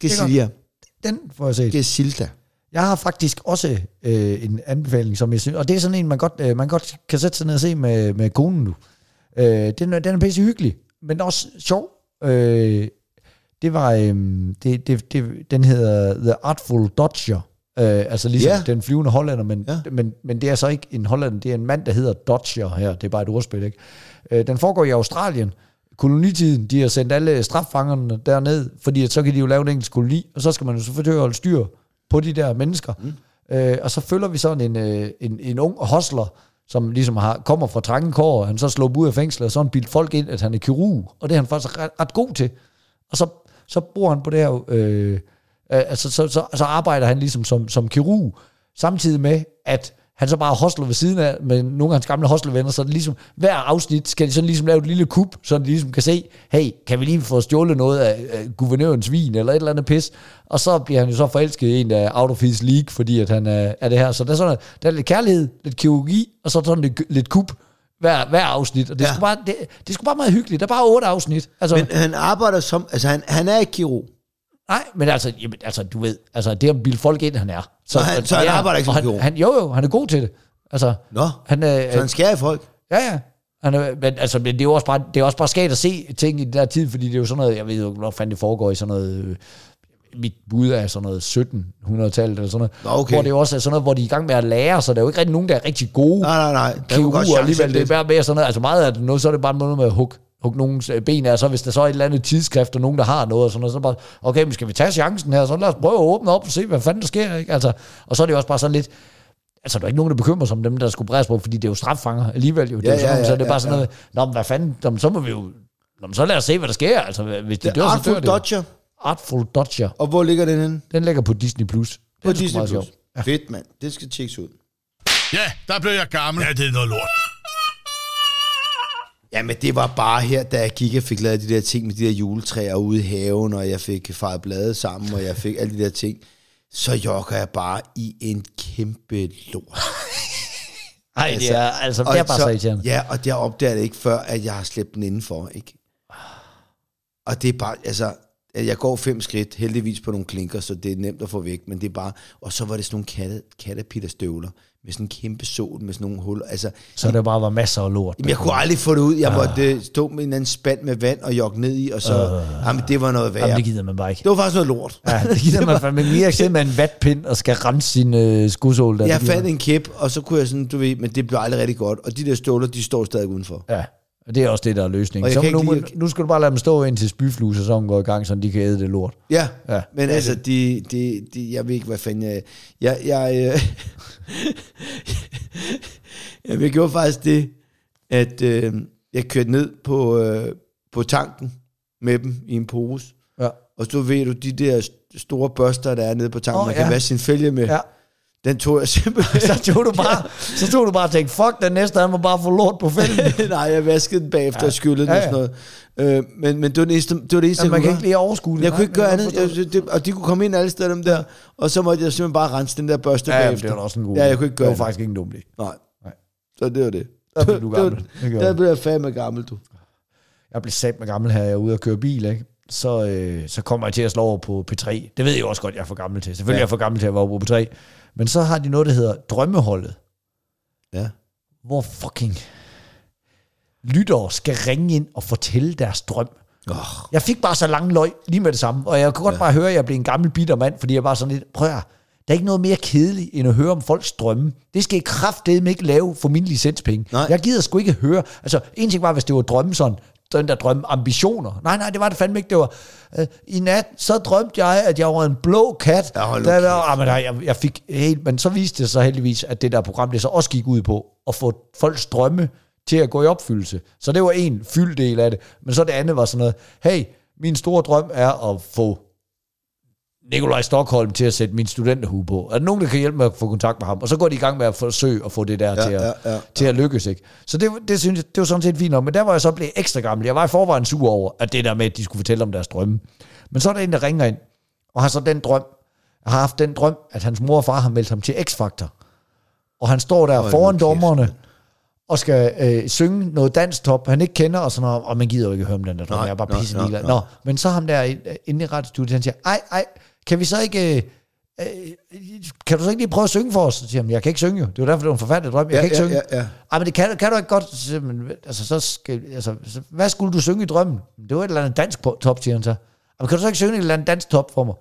Speaker 2: Gesilia.
Speaker 3: Den får jeg set.
Speaker 2: Gesilda.
Speaker 3: Jeg har faktisk også øh, en anbefaling, som jeg synes, og det er sådan en, man godt, øh, man godt kan sætte sig ned og se med, med konen nu. Øh, den, den er pisse hyggelig, men også sjov. Øh, det var, øh, det, det, det, den hedder The Artful Dodger. Øh, altså ligesom
Speaker 2: Ja.
Speaker 3: den flyvende hollander, men,
Speaker 2: Ja.
Speaker 3: men, men det er så ikke en hollander, det er en mand, der hedder Dodger her. Det er bare et ordspil, ikke? Øh, den foregår i Australien. Kolonitiden, de har sendt alle straffangerne derned, fordi at så kan de jo lave en engelsk koloni, og så skal man jo selvfølgelig holde styr på de der mennesker. Mm. Øh, og så følger vi sådan en, øh, en, en ung hostler, som ligesom har, kommer fra Trangenkår, og han så slår ud af fængslet, og så har han bildt folk ind, at han er kirurg, og det er han faktisk ret, ret god til. Og så, så bruger han på det her, øh, øh, altså så, så, så arbejder han ligesom som, som kirurg, samtidig med, at han så bare hostler ved siden af med nogle af hans gamle hostlervenner, så det ligesom, hver afsnit skal de sådan ligesom lave et lille kup, så de ligesom kan se, hey, kan vi lige få stjålet noget af, af guvernørens vin, eller et eller andet pis, og så bliver han jo så forelsket i en af out of his league, fordi at han er, er det her, så der er sådan, der er lidt kærlighed, lidt kirurgi, og så sådan lidt, lidt kup, hver, hver afsnit, og det,
Speaker 2: ja.
Speaker 3: skulle bare, det, det skulle bare meget hyggeligt, der er bare otte afsnit, altså,
Speaker 2: Men han arbejder som... Altså, han, han er ikke kirurg.
Speaker 3: Nej, men altså, jamen, altså, du ved, altså, det er at bilde folk ind, han er.
Speaker 2: Så han- så han arbejder ikke som
Speaker 3: og han, han, Jo, jo, han er god til det. Altså,
Speaker 2: Nå,
Speaker 3: han, øh,
Speaker 2: så han skærer i folk.
Speaker 3: Ja, ja. Han er, men, altså, men det er jo også bare, det er også bare skægt at se ting i den der tid, fordi det er jo sådan noget, jeg ved jo hvor fanden det foregår i sådan noget, øh, mit bud er sådan noget 1700-tallet eller sådan noget,
Speaker 2: Nå, okay.
Speaker 3: hvor det jo også er sådan noget, hvor de er i gang med at lære, så der er jo ikke rigtig nogen, der er rigtig gode
Speaker 2: Nej, nej, nej. Der
Speaker 3: kirurger alligevel. Det er
Speaker 2: lidt.
Speaker 3: bare mere sådan noget, altså meget af det noget, så er det bare noget med at hugge hugge nogens øh, ben af, så hvis der så er et eller andet tidsskrift, og nogen, der har noget, og sådan noget, så er bare, okay, men skal vi tage chancen her, så lad os prøve at åbne op og se, hvad fanden der sker, ikke? Altså, og så er det jo også bare sådan lidt, altså der er ikke nogen, der bekymrer sig om dem, der skulle bræs på, fordi det er jo straffanger alligevel jo. Det er
Speaker 2: Ja,
Speaker 3: jo sådan,
Speaker 2: ja,
Speaker 3: noget, så
Speaker 2: ja,
Speaker 3: det er bare
Speaker 2: ja,
Speaker 3: sådan noget, nå, men hvad fanden, nå, så må vi jo, nå, så lad os se, hvad der sker, altså hvis de
Speaker 2: Det
Speaker 3: dør,
Speaker 2: er
Speaker 3: så dør det.
Speaker 2: Dodger.
Speaker 3: Artful Dodger.
Speaker 2: Og hvor ligger den henne?
Speaker 3: Den ligger på Disney+. Plus.
Speaker 2: På
Speaker 3: er
Speaker 2: Disney+. Plus. Fedt, mand. Det skal tjekkes ud.
Speaker 5: Ja, der blev jeg gammel. Ja, det er noget lort.
Speaker 2: Ja, men det var bare her, da jeg gik og fik lavet de der ting med de der juletræer ude i haven, og jeg fik fejret blade sammen, og jeg fik alle de der ting. Så jokker jeg bare i en kæmpe lort.
Speaker 3: Ej, det er, altså, det er bare så irriterende.
Speaker 2: Ja, og det opdager jeg ikke før, at jeg har slæbt den indenfor, ikke? Og det er bare, altså, at jeg går fem skridt, heldigvis på nogle klinker, så det er nemt at få væk, men det er bare, og så var det sådan nogle katte, caterpillar-støvler, med sådan en kæmpe sol, med sådan nogle huller, altså,
Speaker 3: Så der bare var masser af lort.
Speaker 2: Jamen, jeg kunne aldrig få det ud. Jeg måtte øh, stå med en anden spand med vand og jogge ned i, og så... Jamen, det var noget værre.
Speaker 3: Jamen, det gider man bare ikke.
Speaker 2: Det var faktisk noget lort.
Speaker 3: Ja, det gider man fandme mere sidde med en vatpind og skal rense sin øh, skudsål. Der.
Speaker 2: Jeg
Speaker 3: Det
Speaker 2: fandt en kæp, og så kunne jeg sådan, du ved, men det blev aldrig rigtig godt. Og de der ståler, de står stadig udenfor.
Speaker 3: Ja, og det er også det, der er løsningen. Så
Speaker 2: kan
Speaker 3: nu,
Speaker 2: lide-
Speaker 3: nu skal du bare lade dem stå indtil spyfluesæsonen går i gang, så de kan æde det lort.
Speaker 2: Ja,
Speaker 3: Ja,
Speaker 2: men altså, de, de, de, jeg ved ikke, hvad fanden jeg... Jeg, jeg, øh, jeg, jeg gjorde faktisk det, at øh, jeg kørte ned på, øh, på tanken med dem i en pose.
Speaker 3: Ja.
Speaker 2: Og så ved du, de der st- store børster, der er nede på tanken, oh, man kan
Speaker 3: ja.
Speaker 2: vaske sin fælge med,
Speaker 3: ja.
Speaker 2: Den tog jeg simpelthen...
Speaker 3: Så tog du bare, så tog du bare og tænkte, fuck, den næste, han må bare få lort på fælden.
Speaker 2: Nej, jeg vaskede den bagefter ja. og skyllede den
Speaker 3: Ja,
Speaker 2: og sådan noget. Øh, men, men det var det eneste, det var det eneste
Speaker 3: Så man
Speaker 2: jeg
Speaker 3: kan
Speaker 2: kunne
Speaker 3: ikke lige overskue det.
Speaker 2: Jeg kunne ikke gøre
Speaker 3: Nej,
Speaker 2: andet,
Speaker 3: jeg
Speaker 2: det, og de kunne komme ind alle steder dem der, og så måtte jeg simpelthen bare rense den der børste
Speaker 3: Ja, jamen,
Speaker 2: bagefter.
Speaker 3: det var også en god
Speaker 2: Ja, jeg kunne ikke gøre
Speaker 3: Det var faktisk ikke en dum idé.
Speaker 2: Nej.
Speaker 3: Nej.
Speaker 2: Så det var det.
Speaker 3: Der blev du
Speaker 2: var-
Speaker 3: gammel. Det gjorde
Speaker 2: Der
Speaker 3: du.
Speaker 2: blev jeg fandme gammel, du.
Speaker 3: Jeg blev sat med gammel her, jeg er ude og køre bil, ikke? Så, øh, så kommer jeg til at slå over på P3. Det ved jeg også godt, jeg er for gammel til. Selvfølgelig
Speaker 2: Ja.
Speaker 3: ja. er jeg for gammel til at være på P3. Men så har de noget, der hedder Drømmeholdet.
Speaker 2: Ja.
Speaker 3: hvor fucking lyttere skal ringe ind og fortælle deres drøm.
Speaker 2: Oh,
Speaker 3: Jeg fik bare så lang løg lige med det samme, og jeg kunne godt ja. bare høre, at jeg blev en gammel bitter mand, fordi jeg var sådan lidt, prøv at, der er ikke noget mere kedeligt, end at høre om folks drømme. Det skal I kraftedeme ikke lave for mine licenspenge.
Speaker 2: Nej.
Speaker 3: Jeg gider sgu ikke høre. Altså, en ting var, hvis det var drømme sådan, den der drømme ambitioner. Nej, nej, det var det fandme ikke. Det var, øh, i nat, så drømte jeg, at jeg var en blå kat.
Speaker 2: Ja,
Speaker 3: der, der,
Speaker 2: kæft.
Speaker 3: ah, men nej, jeg, jeg fik helt, men så viste det sig heldigvis, at det der program, det så også gik ud på, at få folks drømme til at gå i opfyldelse. Så det var en fylddel af det. Men så det andet var sådan noget, hey, min store drøm er at få Nikolaj Stockholm til at sætte min studenterhue på. Er der nogen, der kan hjælpe med at få kontakt med ham? Og så går de i gang med at forsøge at få det der
Speaker 2: Ja,
Speaker 3: til, at,
Speaker 2: ja, ja,
Speaker 3: til at lykkes. Ikke? Så det, det, synes jeg, det var sådan set fint nok. Men der var jeg så blevet ekstra gammel. Jeg var i forvejen sur over, at det der med, at de skulle fortælle om deres drømme. Men så er der en, der ringer ind, og har så den drøm, har haft den drøm, at hans mor og far har meldt ham til X-Factor. Og han står der
Speaker 2: Hold
Speaker 3: foran dommerne, og skal øh, synge noget dansk top, han ikke kender, og sådan noget, og man gider jo ikke høre om den der drøm,
Speaker 2: Nej,
Speaker 3: jeg er bare pisse ligeglad.
Speaker 2: nej.
Speaker 3: Nå, men så ham der inde inde i radiostudiet, han siger, ej, ej, kan vi så ikke, øh, øh, kan du så ikke lige prøve at synge for os? Så siger han, jeg kan ikke synge jo, det var derfor, det var en forfærdelig drøm, jeg
Speaker 2: Ja,
Speaker 3: kan ikke
Speaker 2: ja,
Speaker 3: synge.
Speaker 2: ja, ja.
Speaker 3: Ej, men det kan, kan du ikke godt, Så men, altså, så skal, altså, så, hvad skulle du synge i drømmen? Det var et eller andet dansk top, siger han så. Men kan du så ikke synge et eller andet dansk top for mig?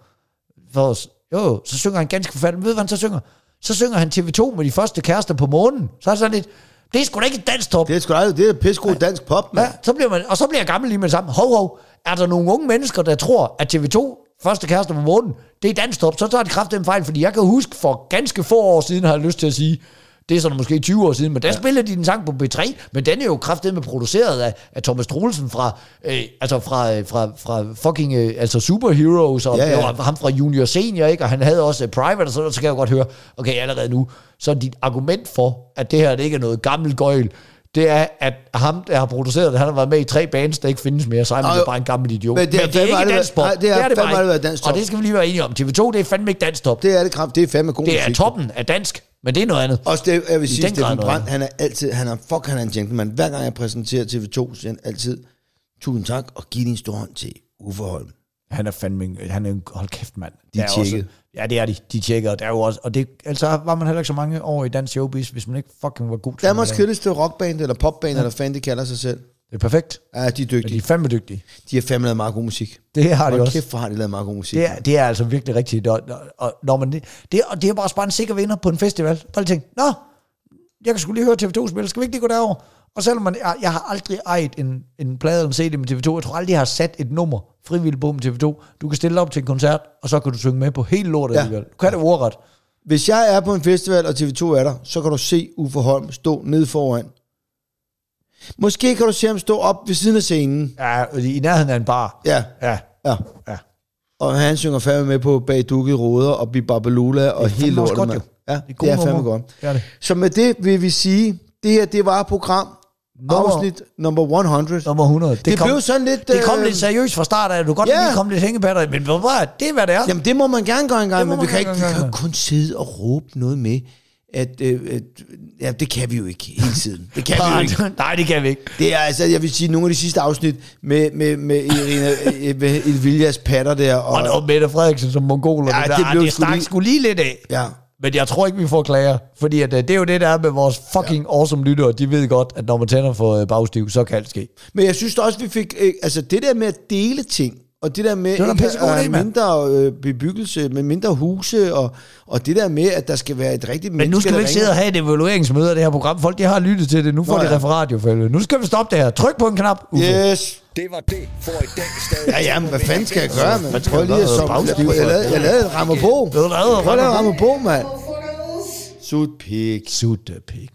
Speaker 3: For os? Jo, så synger han ganske forfærdeligt. Men ved du, hvad han så synger? Så synger han TV2 med de første kærester på månen. Så er sådan lidt, det er sgu da ikke et dansk top.
Speaker 2: det er sgu da aldrig, det er pissegod dansk pop, mand.
Speaker 3: Ja, så bliver man, og så bliver jeg gammel lige med det samme. Hov, hov, er der nogle unge mennesker, der tror, at TV2, første kærester på månen, det er dansk top, så tager de kraft den fejl, fordi jeg kan huske for ganske få år siden, har jeg lyst til at sige, Det er sådan måske 20 år siden, men der ja. spillede de en sang på B3, men den er jo kraftedeme produceret af, af Thomas Troelsen fra, øh, altså fra, øh, fra, fra fucking, øh, altså Superheroes, og
Speaker 2: Ja,
Speaker 3: ja, var ham fra Junior Senior, ikke? og han havde også øh, Private, og så, så kan jeg jo godt høre, okay, allerede nu, så dit argument for, at det her det ikke er noget gammelt gøjl, det er, at ham, der har produceret det, han har været med i tre bands, der ikke findes mere, så er han
Speaker 2: jo
Speaker 3: bare en gammel idiot.
Speaker 2: Men det har
Speaker 3: Men det er ikke
Speaker 2: aldrig
Speaker 3: dansk top.
Speaker 2: nej, det
Speaker 3: er det bare
Speaker 2: aldrig
Speaker 3: ikke.
Speaker 2: været dansk
Speaker 3: Og
Speaker 2: top.
Speaker 3: det skal vi lige være enige om. TV2, det er fandme ikke dansk top. Det,
Speaker 2: Det er det kraft. Det er fandme god
Speaker 3: det er toppen af dansk, men det er noget andet.
Speaker 2: Også det, jeg vil sige,
Speaker 3: noget
Speaker 2: Brandt, han er altid, han er, fuck, han er en gentleman. Hver gang jeg præsenterer TV2, siger han altid, tusind tak, og giv din store hånd til Uffe Holm.
Speaker 3: Han er fandme, han er en, hold kæft mand.
Speaker 2: De er
Speaker 3: Der også,
Speaker 2: tjekket.
Speaker 3: ja, det er de. De tjekker, og der er jo også, og det, altså var man heller ikke så mange år i dansk showbiz, hvis man ikke fucking var god til
Speaker 2: Danmarks kedeligste rockband, eller popband, ja. eller fanden de kalder sig selv.
Speaker 3: Det er perfekt.
Speaker 2: Ja, de er
Speaker 3: Men de
Speaker 2: dygtige.
Speaker 3: er fandme dygtige.
Speaker 2: De har fandme lavet meget god musik.
Speaker 3: Det har de
Speaker 2: Hold
Speaker 3: også.
Speaker 2: kæft, hvor har de lavet meget god musik.
Speaker 3: Det er, det er altså virkelig rigtigt. Og, og, og, når man, det, det, og det er bare, bare en sikker vinder på en festival. Bare lige tænke, nå, jeg kan sgu lige høre TV2 spille, skal vi ikke lige gå derover? Og selvom man, jeg, jeg har aldrig ejet en, en plade eller en CD med TV2, jeg tror aldrig, jeg har sat et nummer frivilligt på med TV2. Du kan stille op til en koncert, og så kan du synge med på hele lortet
Speaker 2: Ja.
Speaker 3: alligevel. Du kan det ordret.
Speaker 2: Hvis jeg er på en festival, og TV2 er der, så kan du se Uffe Holm stå nede foran. Måske kan du se ham stå op ved siden af scenen.
Speaker 3: Ja, i nærheden af en bar.
Speaker 2: Ja,
Speaker 3: Ja,
Speaker 2: ja.
Speaker 3: ja.
Speaker 2: Og han synger fandme med på Bag Dukke Råder og Bibabalula og hele lortet,
Speaker 3: godt,
Speaker 2: mand. Ja,
Speaker 3: Det er
Speaker 2: det er fandme godt.
Speaker 3: Det er det.
Speaker 2: Så med det vil vi sige, det her, det var program
Speaker 3: Nummer-
Speaker 2: afsnit nummer 100.
Speaker 3: Nummer 100. Det,
Speaker 2: Det
Speaker 3: kom,
Speaker 2: blev sådan lidt...
Speaker 3: det kom
Speaker 2: øh,
Speaker 3: lidt seriøst fra start af. Du godt
Speaker 2: ja.
Speaker 3: lige komme lidt hængepatter men du hvad, det hvad det er.
Speaker 2: Jamen, det må man gerne gøre en gang, men vi kan, ikke, vi kan jo kun sidde og råbe noget med, at... Øh, at ja, det kan vi jo ikke hele tiden. Det kan vi jo ikke.
Speaker 3: Nej, det kan vi ikke.
Speaker 2: Det er altså, jeg vil sige, nogle af de sidste afsnit med, med, med Irina med Ilviljas patter der. Og,
Speaker 3: Og, og Mette Frederiksen som mongoler.
Speaker 2: Ja,
Speaker 3: det, der,
Speaker 2: det blev
Speaker 3: det
Speaker 2: sgu
Speaker 3: stak
Speaker 2: lige-
Speaker 3: sgu lige lidt af.
Speaker 2: ja.
Speaker 3: Men jeg tror ikke, vi får klager. Fordi at, øh, det er jo det, der er med vores fucking awesome lyttere. De ved godt, at når man tænder for øh, bagstiv, så kan alt ske.
Speaker 2: Men jeg synes da også, vi fik... Øh, altså, det der med at dele ting, og det der med
Speaker 3: Det var
Speaker 2: ikke at have mindre øh, bebyggelse, med mindre huse, og, og det der med, at der skal være et rigtigt
Speaker 3: Men nu skal vi ikke sidde og have et evalueringsmøde af det her program. Folk de har lyttet til det. Nu får
Speaker 2: Nå,
Speaker 3: de
Speaker 2: ja.
Speaker 3: referat jo. Nu skal vi stoppe det her. Tryk på en knap. Uffe.
Speaker 2: Yes.
Speaker 1: Det var det for i dag. Stadig
Speaker 2: Ja, ja, men hvad fanden skal jeg gøre,
Speaker 3: skal
Speaker 2: Prøv
Speaker 3: jeg
Speaker 2: lige at.
Speaker 3: Bagstiv
Speaker 2: Jeg, lavede, jeg lavede en rammer på.
Speaker 3: Ved du hvad?
Speaker 2: Prøv at lave
Speaker 3: Rammer
Speaker 2: på, mand. Sut pik.
Speaker 3: Sutte pik.